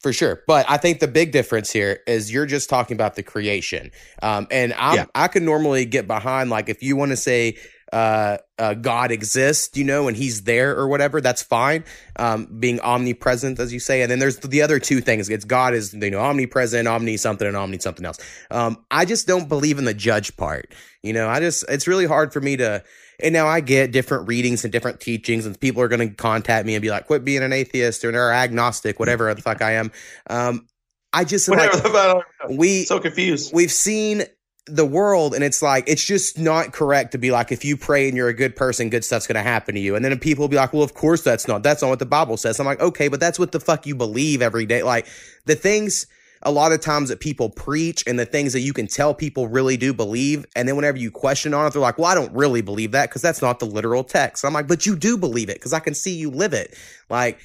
For sure. But I think the big difference here is you're just talking about the creation. Um, and I'm, Yeah. I can normally get behind, like, if you want to say uh, uh, God exists, you know, and he's there or whatever, that's fine. Um, being omnipresent, as you say. And then there's the other two things it's God is, you know, omnipresent, omni something, and omni something else. Um, I just don't believe in the judge part. You know, I just, it's really hard for me to. And now I get different readings and different teachings, and people are going to contact me and be like, "Quit being an atheist or an agnostic, whatever the fuck I am." Um, I just like Whatever the I we so confused. we've seen the world, and it's like it's just not correct to be like, if you pray and you're a good person, good stuff's going to happen to you. And then people will be like, "Well, of course that's not. That's not what the Bible says." I'm like, okay, but that's what the fuck you believe every day. Like the things a lot of times that people preach and the things that you can tell people really do believe. And then whenever you question on it, they're like, well, I don't really believe that because that's not the literal text. I'm like, but you do believe it because I can see you live it. Like,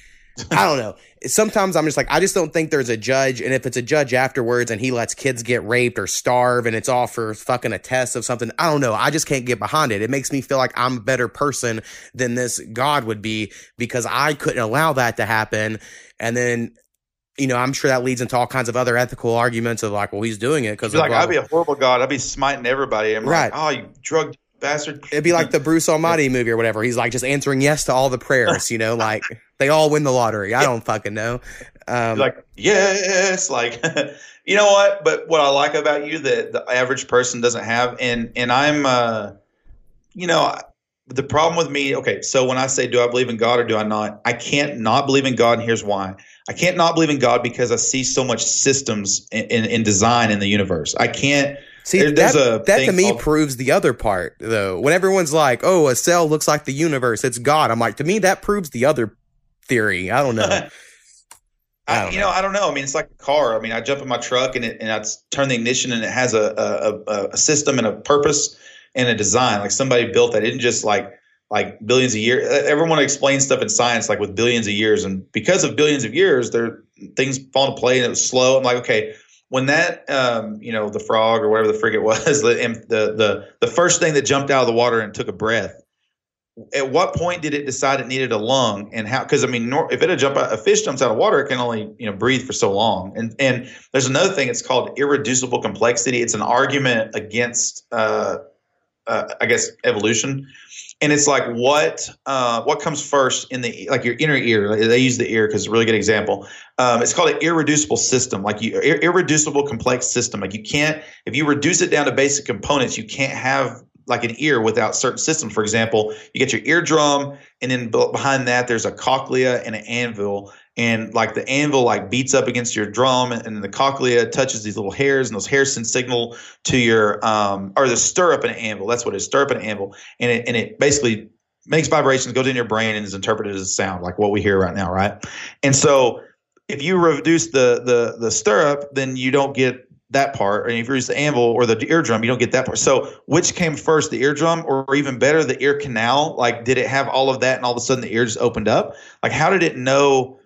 I don't know. Sometimes I'm just like, I just don't think there's a judge. And if it's a judge afterwards and he lets kids get raped or starve and it's all for fucking a test of something, I don't know. I just can't get behind it. It makes me feel like I'm a better person than this God would be because I couldn't allow that to happen. And then, you know, I'm sure that leads into all kinds of other ethical arguments of like, well, he's doing it because Be like, I'd be a horrible God. I'd be smiting everybody. I'm Right. like, oh, you drug bastard. It'd be like the Bruce Almighty movie or whatever. He's like just answering yes to all the prayers, you know, like they all win the lottery. I don't fucking know. Um, like yes like you know what but what i like about you that the average person doesn't have and and i'm uh you know I- the problem with me okay so when i say do i believe in god or do i not i can't not believe in god and here's why i can't not believe in god because i see so much systems in, in, in design in the universe i can't see, there- there's that, a that to me called- proves the other part, though. When everyone's like, oh, a cell looks like the universe, it's God. I'm like, to me, that proves the other theory. I don't know. I you know, I don't know. I mean, it's like a car. I mean, I jump in my truck and it, and I turn the ignition and it has a, a, a, a system and a purpose and a design. Like somebody built that. It didn't just like like billions of years. Everyone explains stuff in science like with billions of years, and because of billions of years, there things fall into play and it was slow. I'm like, okay, when that um, you know the frog or whatever the frig it was, the the the the first thing that jumped out of the water and took a breath at what point did it decide it needed a lung and how because i mean nor, if it had jumped out a fish jumps out of water it can only you know breathe for so long and and there's another thing it's called irreducible complexity it's an argument against uh, uh i guess evolution. And it's like what uh what comes first in the like your inner ear? They use the ear because it's a really good example. Um, it's called an irreducible system. Like you ir- irreducible complex system. Like you can't if you reduce it down to basic components you can't have like an ear without certain systems. For example, you get your eardrum, and then be- behind that there's a cochlea and an anvil, and like the anvil like beats up against your drum and, the cochlea touches these little hairs and those hairs send signal to your um or the stirrup and anvil that's what it is stirrup and anvil and it and it basically makes vibrations goes in your brain and is interpreted as a sound like what we hear right now right and so if you reduce the the the stirrup then you don't get that part, and if you use the anvil or the eardrum, you don't get that part. So, which came first, the eardrum, or even better, the ear canal? Like, did it have all of that, and all of a sudden the ear just opened up? Like, how did it know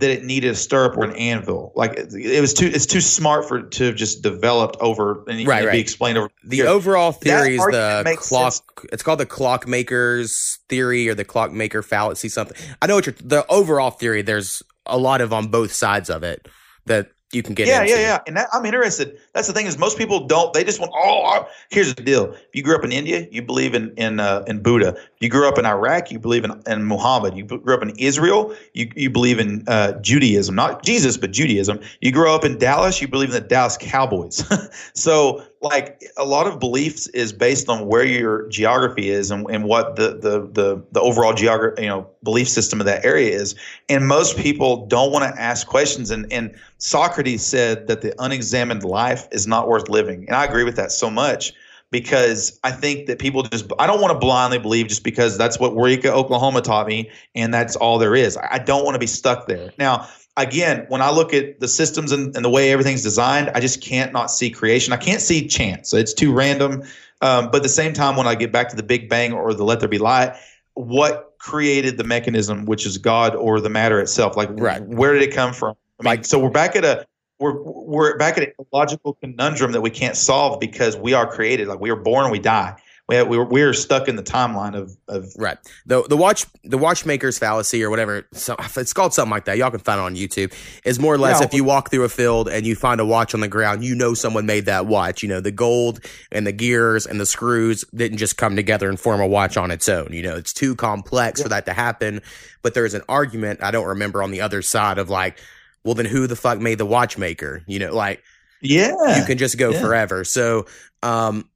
that it needed a stirrup or an anvil? Like, it was too it's too smart for to have just developed over and Right, be explained over The here. overall theory is the clock. sense. It's called the clockmaker's theory or the clockmaker fallacy. Something. I know what you're. The overall theory. There's a lot of on both sides of it that you can get. yeah, into. yeah, yeah. And that, I'm interested. That's the thing is most people don't. They just want. Oh, here's the deal. If you grew up in India, you believe in in uh, in Buddha. If you grew up in Iraq, you believe in, in Muhammad. You grew up in Israel, you you believe in uh, Judaism, not Jesus, but Judaism. You grew up in Dallas, you believe in the Dallas Cowboys. so like a lot of beliefs is based on where your geography is and, and what the the the the overall geography you know belief system of that area is and most people don't want to ask questions and and Socrates said that the unexamined life is not worth living and I agree with that so much because I think that people just I don't want to blindly believe just because that's what Waurika, Oklahoma taught me and that's all there is. I don't want to be stuck there. Now, again, when I look at the systems and, and the way everything's designed, I just can't not see creation. I can't see chance. It's too random. Um, but at the same time, when I get back to the Big Bang or the Let There Be Light, what created the mechanism, which is God or the matter itself? Like, Right. where did it come from? I mean, Like- so we're back at a we're we're back at a logical conundrum that we can't solve because we are created. Like we are born we die. We we're we're stuck in the timeline of of Right. The the watch the watchmaker's fallacy or whatever so it's called something like that. Y'all can find it on YouTube. Is more or less Yeah. if you walk through a field and you find a watch on the ground, you know someone made that watch. You know, the gold and the gears and the screws didn't just come together and form a watch on its own. You know, it's too complex for that to happen. But there's an argument I don't remember on the other side of like, well then who the fuck made the watchmaker? You know, like yeah. you can just go Yeah. forever. So um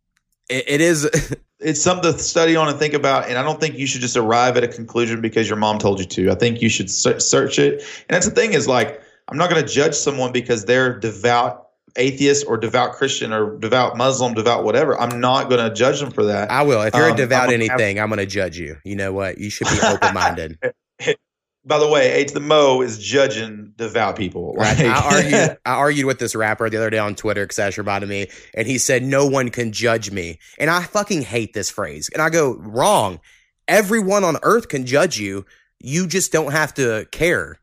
it, it is it's something to study on and think about. And I don't think you should just arrive at a conclusion because your mom told you to. I think you should search it. And that's the thing is like, I'm not going to judge someone because they're devout atheist or devout Christian or devout Muslim, devout whatever. I'm not going to judge them for that. I will. If you're Um, a devout I'm gonna have- anything, I'm going to judge you. You know what? You should be open minded. By the way, H the Mo is judging devout people. Right. Like- I argued. I argued with this rapper the other day on Twitter because Ash reminded me, and he said, "No one can judge me," and I fucking hate this phrase. And I go, "Wrong. Everyone on earth can judge you. You just don't have to care."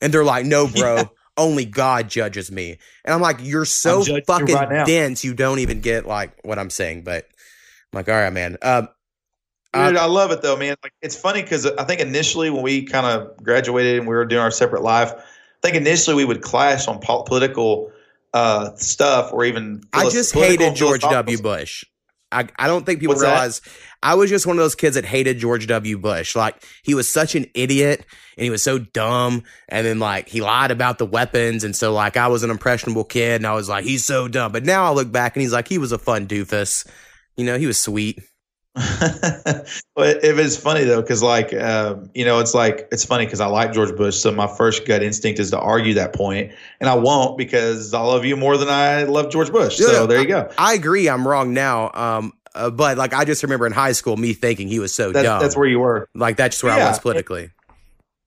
And they're like, "No, bro." Only God judges me. And I'm like, you're so I'm you fucking right dense, you don't even get like what I'm saying. But I'm like, all right, man. Um, Dude, I love it though, man. Like it's funny because I think initially when we kind of graduated and we were doing our separate life, I think initially we would clash on pol- political uh, stuff or even. I just hated George W. Bush. I, I don't think people What's that? realize I was just one of those kids that hated George W. Bush. Like he was such an idiot and he was so dumb. And then like he lied about the weapons. And so like I was an impressionable kid and I was like, he's so dumb. But now I look back and he's like, he was a fun doofus. You know, he was sweet. but it was funny though, because like um, you know, it's like it's funny because I like George Bush, so my first gut instinct is to argue that point, and I won't because I love you more than I love George Bush. Yeah, so there you go. I agree. I'm wrong now. Um, uh, but like I just remember in high school me thinking he was so That, dumb. that's where you were. like that's just where I was politically.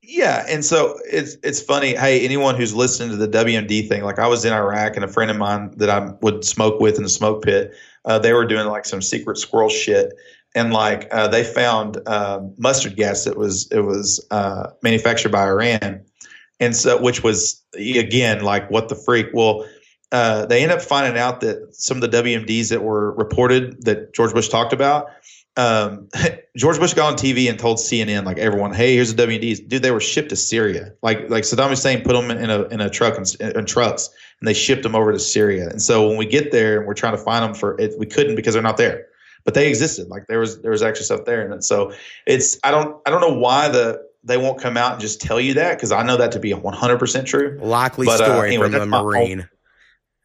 Yeah, and so it's it's funny. Hey, anyone who's listening to the WMD thing, like I was in Iraq, and a friend of mine that I would smoke with in the smoke pit, uh, they were doing like some secret squirrel shit, and like uh, they found uh, mustard gas that was it was uh, manufactured by Iran, and so which was again like what the freak. Well, uh, they end up finding out that some of the WMDs that were reported that George Bush talked about um, George Bush got on TV and told CNN, like everyone, "Hey, here's the WMDs." Dude, they were shipped to Syria. Like like Saddam Hussein put them in a in a truck and, in trucks, and they shipped them over to Syria. And so when we get there and we're trying to find them for it, we couldn't because they're not there. But they existed. Like there was there was actually stuff there, and so it's I don't I don't know why the they won't come out and just tell you that because I know that to be 100 percent true. Likely But, uh, story anyway, from the Marine.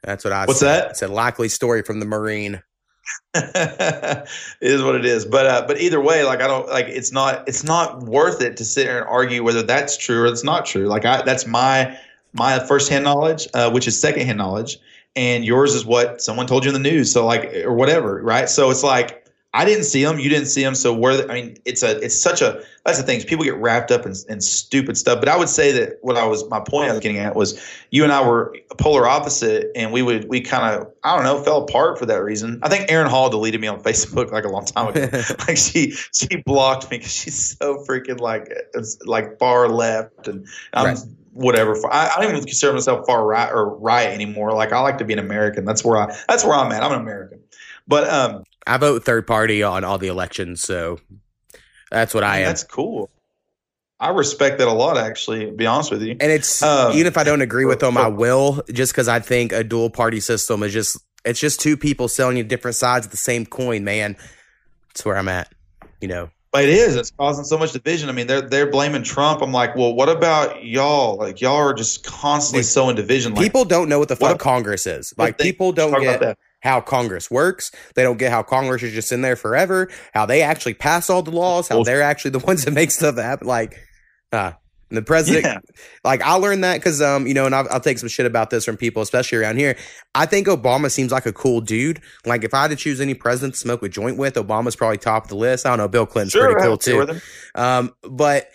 That's what I What's said. that? I said likely story from the Marine. it is what it is. But uh, but either way, like I don't like it's not it's not worth it to sit there and argue whether that's true or it's not true. Like I that's my my first hand knowledge, uh, which is second hand knowledge, and yours is what someone told you in the news. So like or whatever, right? So it's like I didn't see them. You didn't see them. So where? I mean, it's a it's such a that's the thing. People get wrapped up in, in stupid stuff. But I would say that what I was my point I was getting at was you and I were a polar opposite, and we would we kind of I don't know fell apart for that reason. I think Aaron Hall deleted me on Facebook like a long time ago. like she she blocked me because she's so freaking like like far left and I'm. Right whatever. I, I, don't even consider myself far right or right anymore. Like I like to be an American. That's where I. That's where I'm at. I'm an American. But um, I vote third party on all the elections, so that's what I am. That's cool. I respect that a lot, actually. To be honest with you, and it's um, even if I don't agree with them, I will, just because I think a dual party system is just it's just two people selling you different sides of the same coin, man. That's where I'm at, you know. But it is. It's causing so much division. I mean, they're they're blaming Trump. I'm like, well, what about y'all? Like, y'all are just constantly so in division. Like, people don't know what the fuck what Congress is. Like, people don't get how Congress works. They don't get how Congress is just in there forever, how they actually pass all the laws, how they're actually the ones that make stuff happen. Like, uh, the president, yeah. like I learned that because, um, you know, and I'll, I'll, take some shit about this from people, especially around here. I think Obama seems like a cool dude. Like if I had to choose any president to smoke a joint with, Obama's probably top of the list. I don't know, Bill Clinton's sure, pretty cool too. Um, but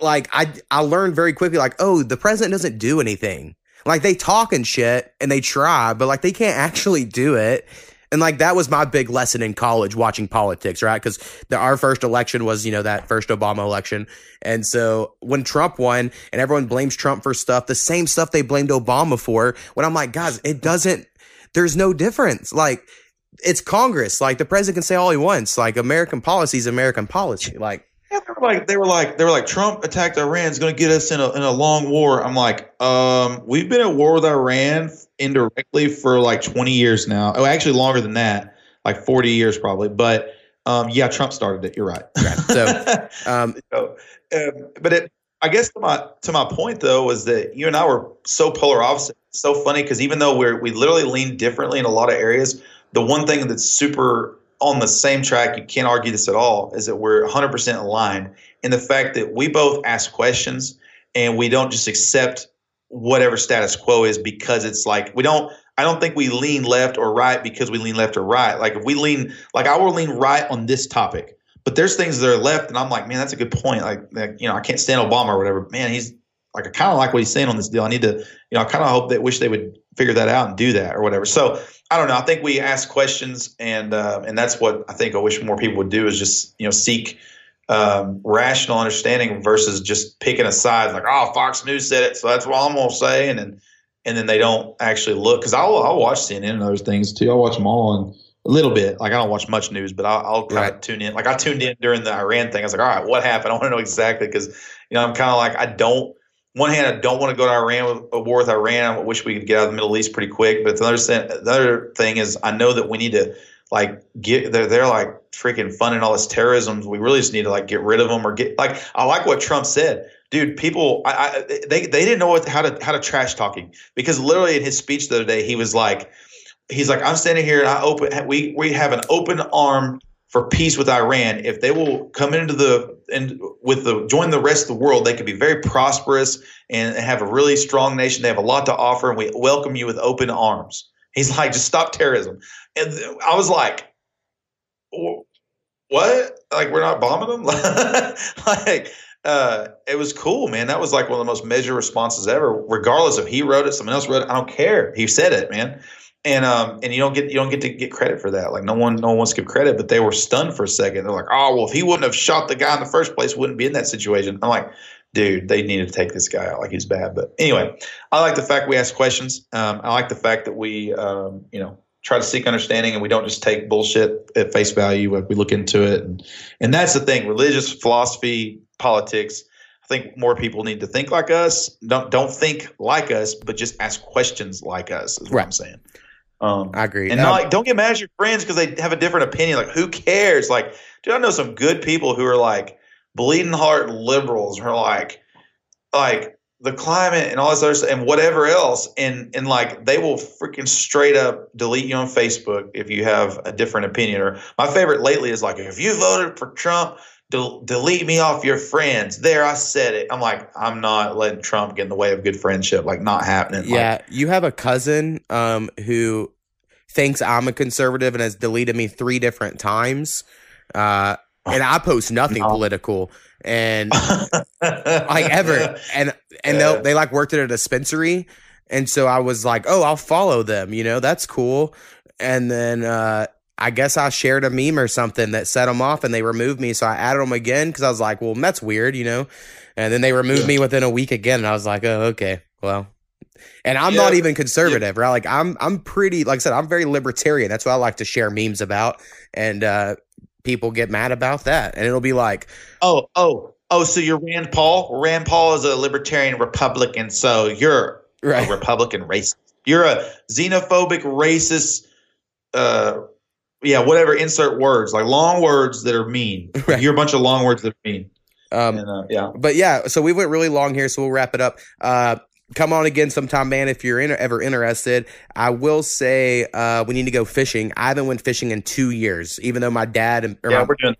like I, I learned very quickly, like, oh, the president doesn't do anything. Like they talk and shit and they try, but like they can't actually do it. And like that was my big lesson in college watching politics, right? Because our first election was, you know, that first Obama election. And so when Trump won and everyone blames Trump for stuff, the same stuff they blamed Obama for, when I'm like, guys, it doesn't, there's no difference. Like, it's Congress. Like the president can say all he wants. Like American policy is American policy. Like yeah, they were like they were like they were like Trump attacked Iran is going to get us in a in a long war. I'm like, um, we've been at war with Iran indirectly for like 20 years now. Oh, actually longer than that, like 40 years probably. But um, yeah, Trump started it. You're right. right. So, um, so, um, but it, I guess to my to my point though was that you and I were so polar opposite. It's so funny because even though we're we literally lean differently in a lot of areas, the one thing that's super on the same track, you can't argue this at all, is that we're 100% aligned in the fact that we both ask questions and we don't just accept whatever status quo is because it's like we don't I don't think we lean left or right because we lean left or right. Like if we lean like I will lean right on this topic, but there's things that are left and I'm like, man, that's a good point. Like, like you know, I can't stand Obama or whatever. Man, he's like I kind of like what he's saying on this deal. I need to, you know, I kind of hope that wish they would figure that out and do that or whatever. So I don't know. I think we ask questions, and uh, and that's what I think I wish more people would do is just you know seek um, rational understanding versus just picking a side like oh Fox News said it, so that's what I'm gonna say, and then and then they don't actually look because I'll I'll watch CNN and those things too. I'll watch them all and a little bit. Like I don't watch much news, but I'll, I'll kind of right. tune in. Like I tuned in during the Iran thing. I was like, all right, what happened? I want to know exactly because you know I'm kind of like I don't one hand, I don't want to go to Iran with a war with Iran. I wish we could get out of the Middle East pretty quick. But the other, the other thing is, I know that we need to like get they're they're like freaking funding all this terrorism. We really just need to like get rid of them or get like I like what Trump said, dude. People, I, I they they didn't know what how to how to trash talking because literally in his speech the other day he was like, he's like, I'm standing here and I open we we have an open arm for peace with Iran. If they will come into the and with the join the rest of the world, they could be very prosperous and have a really strong nation. They have a lot to offer, and we welcome you with open arms. He's like, just stop terrorism. And I was like, what? Like we're not bombing them? like uh, it was cool, man. That was like one of the most measured responses ever. Regardless if he wrote it, someone else wrote it, I don't care. He said it, man and um and you don't get you don't get to get credit for that. Like no one no one wants to give credit, but they were stunned for a second. They're like, oh well, if he wouldn't have shot the guy in the first place, wouldn't be in that situation. I'm like, dude, they needed to take this guy out. Like he's bad. But anyway, I like the fact we ask questions. Um, I like the fact that we um, you know try to seek understanding and we don't just take bullshit at face value. Like we look into it, and and that's the thing. Religious philosophy, politics. I think more people need to think like us. Don't don't think like us, but just ask questions like us. Is what right. I'm saying. Um, I agree. And not, like, don't get mad at your friends because they have a different opinion. Like, who cares? Like, dude, I know some good people who are like bleeding heart liberals are like, like the climate and all this other stuff and whatever else. And and like they will freaking straight up delete you on Facebook if you have a different opinion. Or my favorite lately is like if you voted for Trump del- delete me off your friends. There I said it. I'm like I'm not letting Trump get in the way of good friendship. Like not happening. Yeah, like, you have a cousin um who thinks I'm a conservative and has deleted me three different times. Uh and I post nothing No. political and like ever and and Yeah. they they like worked at a dispensary and so I was like, "Oh, I'll follow them, you know, that's cool." And then uh I guess I shared a meme or something that set them off and they removed me. So I added them again because I was like, well, that's weird, you know? And then they removed Yeah. me within a week again. And I was like, oh, okay. Well, and I'm Yeah. not even conservative, right? Like I'm, I'm pretty, like I said, I'm very libertarian. That's what I like to share memes about. And, uh, people get mad about that. And it'll be like, oh oh oh so you're Rand Paul Rand Paul is a libertarian Republican so you're right. a Republican racist. You're a xenophobic racist. Uh, yeah, whatever. Insert words like long words that are mean. Right. You're a bunch of long words that are mean. Um, and, uh, yeah. but yeah, so we went really long here, so we'll wrap it up. Uh, come on again sometime, man, if you're in, ever interested. I will say uh, we need to go fishing. I haven't went fishing in two years, even though my dad and Yeah, my, we're doing.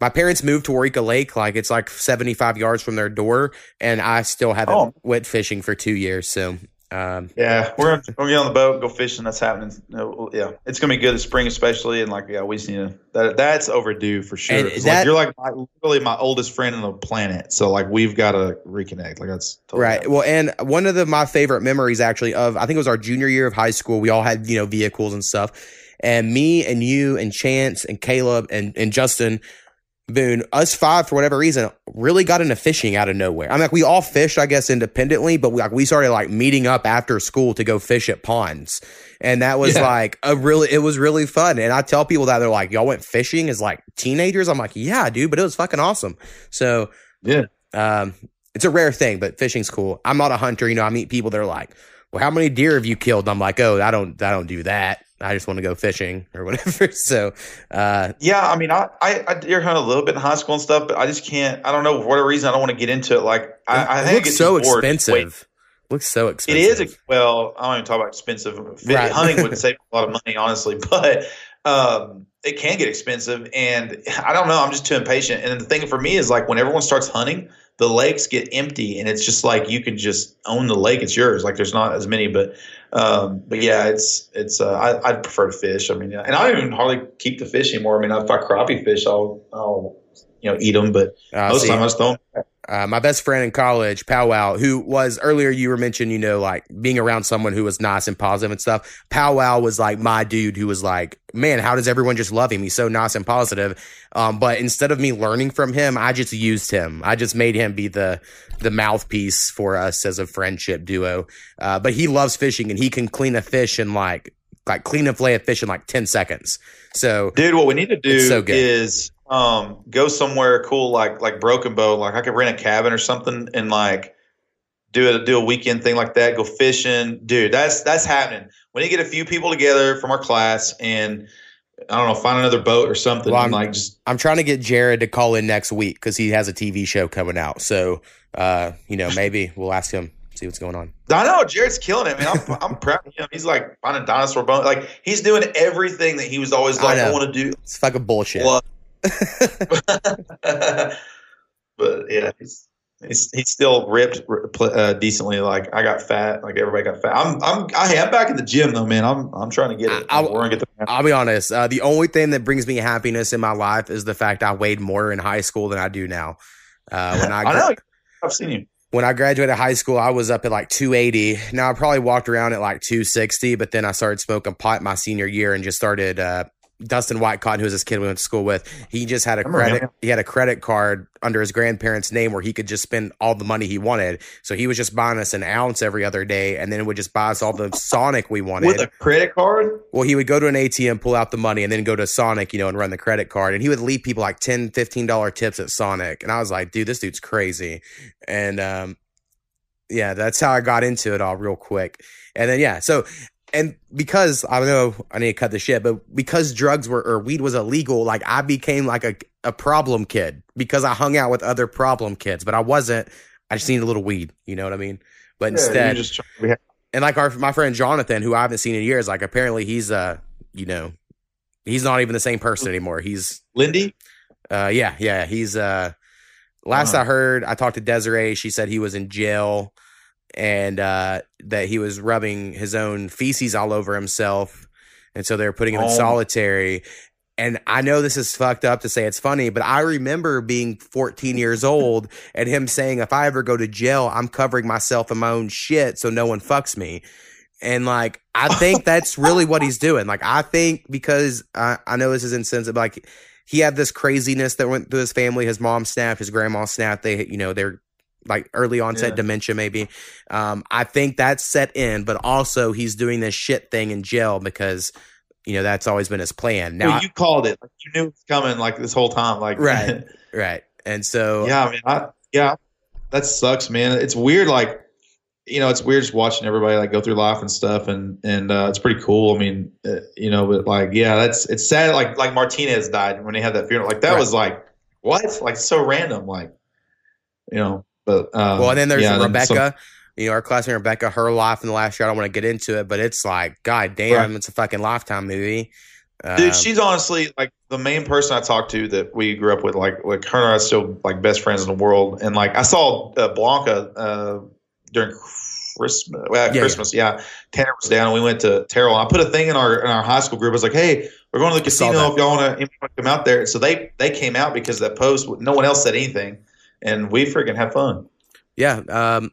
my parents moved to Waurika Lake, like it's like 75 yards from their door, and I still haven't Oh. went fishing for two years. So um, Yeah, we're gonna, get on the boat, go fishing. That's happening. Yeah, it's gonna be good this spring, especially. And like, yeah, we just need to. That that's overdue for sure. That- like, you're like my, literally my oldest friend on the planet. So like, we've got to reconnect. Like that's totally Right. Well, and one of the my favorite memories actually of I think it was our junior year of high school. We all had you know vehicles and stuff, and me and you and Chance and Caleb and and Justin Boone, us five for whatever reason, really got into fishing out of nowhere. I mean, like we all fished, I guess, independently, but we, like we started like meeting up after school to go fish at ponds, and that was Yeah. like a really it was really fun. And I tell people that they're like, y'all went fishing as like teenagers. I'm like, yeah, dude, but it was fucking awesome. So Yeah. um, it's a rare thing, but fishing's cool. I'm not a hunter. You know, I meet people that are like, well, how many deer have you killed? And I'm like, oh, I don't, I don't do that. I just want to go fishing or whatever. So, uh, Yeah, I mean, I, I, I deer hunt a little bit in high school and stuff, but I just can't. I don't know for whatever reason. I don't want to get into it. Like, I, I it think I looks get so bored. Wait, expensive. Looks so expensive. It is. well. I don't even talk about expensive. Right. Hunting would save a lot of money, honestly, but um, it can get expensive. And I don't know. I'm just too impatient. And the thing for me is like when everyone starts hunting, the lakes get empty, and it's just like you can just own the lake. It's yours. Like there's not as many, but um, but yeah, it's it's. Uh, I I'd prefer to fish. I mean, yeah. and I don't even hardly keep the fish anymore. I mean, if I crappie fish, I'll I'll you know eat them, but Uh, most of see, the time I just 'em uh, my best friend in college, Powwow, who was earlier you were mentioning, you know, like being around someone who was nice and positive and stuff. Powwow was like my dude who was like, man, how does everyone just love him? He's so nice and positive. Um, but instead of me learning from him, I just used him. I just made him be the the mouthpiece for us as a friendship duo. Uh, but he loves fishing and he can clean a fish in like like clean and fillet a fish in like ten seconds. So Dude, what we need to do so is um, go somewhere cool like like Broken Bow. Like I could rent a cabin or something and like do a do a weekend thing like that. Go fishing, dude. That's that's happening. We need to get a few people together from our class and I don't know, find another boat or something. Well, I'm- like just I'm trying to get Jared to call in next week because he has a TV show coming out. So, uh, you know, maybe we'll ask him see what's going on. I know Jared's killing it. I mean, I'm, I'm proud of him. He's like finding dinosaur bones. Like he's doing everything that he was always like, I, know. want to do. It's fucking bullshit. Well, but yeah, he's, he's he's still ripped uh, decently. Like I got fat, like everybody got fat. I'm I'm I am back in the gym though, man. I'm I'm trying to get it. I- I- We're gonna get the. I'll be honest. Uh, the only thing that brings me happiness in my life is the fact I weighed more in high school than I do now. Uh, when I, I know I've seen you. when I graduated high school, I was up at like 280. Now I probably walked around at like 260, but then I started smoking pot my senior year and just started. Uh, Dustin Whitecotton, who was this kid we went to school with, he just had a him, credit. yeah. He had a credit card under his grandparents' name where he could just spend all the money he wanted. So he was just buying us an ounce every other day, and then it would just buy us all the Sonic we wanted. With a credit card? Well, he would go to an ATM, pull out the money, and then go to Sonic, you know, and run the credit card. And he would leave people like 10 $15 tips at Sonic. And I was like, dude, this dude's crazy. And um, yeah, that's how I got into it all real quick. And then, yeah, so, and because I don't know I need to cut the shit, but because drugs were, or weed was illegal, like I became like a, a problem kid because I hung out with other problem kids, but I wasn't I just needed a little weed. You know what I mean? But Yeah, instead, just to and like our my friend Jonathan, who I haven't seen in years, like apparently he's uh, you know, he's not even the same person anymore. He's Lindy. uh, yeah, yeah, he's uh, last Wow. I heard, I talked to Desiree. She said he was in jail and uh, that he was rubbing his own feces all over himself, and so they were putting him in Oh. solitary. And I know this is fucked up to say it's funny, but I remember being 14 years old and him saying, if I ever go to jail, I'm covering myself in my own shit so no one fucks me. And like, I think that's really what he's doing. Like, I think because I, I know this is insensitive, like, he had this craziness that went through his family. His mom snapped, his grandma snapped. They, you know, they're like early onset Yeah. dementia, maybe. Um, I think that's set in, but also he's doing this shit thing in jail because, you know, that's always been his plan. Now, well, you called it. Like, you knew it was coming like this whole time. Like Right. right. And so, yeah, I mean, I, yeah, that sucks, man. It's weird, like you know, it's weird just watching everybody like go through life and stuff, and and uh, it's pretty cool. I mean, uh, you know, but like, yeah, that's it's sad. Like like Martinez died when he had that funeral. Like that Right. was like what? Like so random. Like you know, but um, well, and then there's yeah, Rebecca. some- you know, our classmate Rebecca, her life in the last year. I don't want to get into it, but it's like, god damn, Right. it's a fucking lifetime movie. Um, Dude, she's honestly like the main person I talked to that we grew up with. Like, like her and I are still like best friends in the world. And like, I saw uh, Blanca uh, during Christmas. Well, Yeah, Christmas, yeah. Tanner was down, and we went to Terrell. I put a thing in our in our high school group. I was like, "Hey, we're going to the casino. If y'all want to come out there." So they they came out because of that post. No one else said anything, and we freaking have fun. yeah. Um,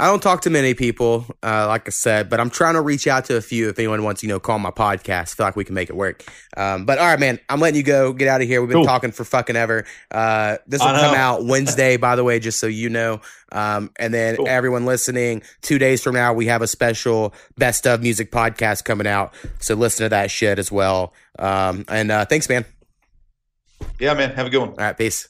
I don't talk to many people, uh, like I said, but I'm trying to reach out to a few. If anyone wants, you know, call my podcast, I feel like we can make it work. Um, but all right, man, I'm letting you go. Get out of here. We've been Cool. talking for fucking ever. Uh, this will come out Wednesday, by the way, just so you know. Um, and then Cool. everyone listening, two days from now, we have a special best of music podcast coming out. So listen to that shit as well. Um, and uh, thanks, man. Yeah, man. Have a good one. All right, peace.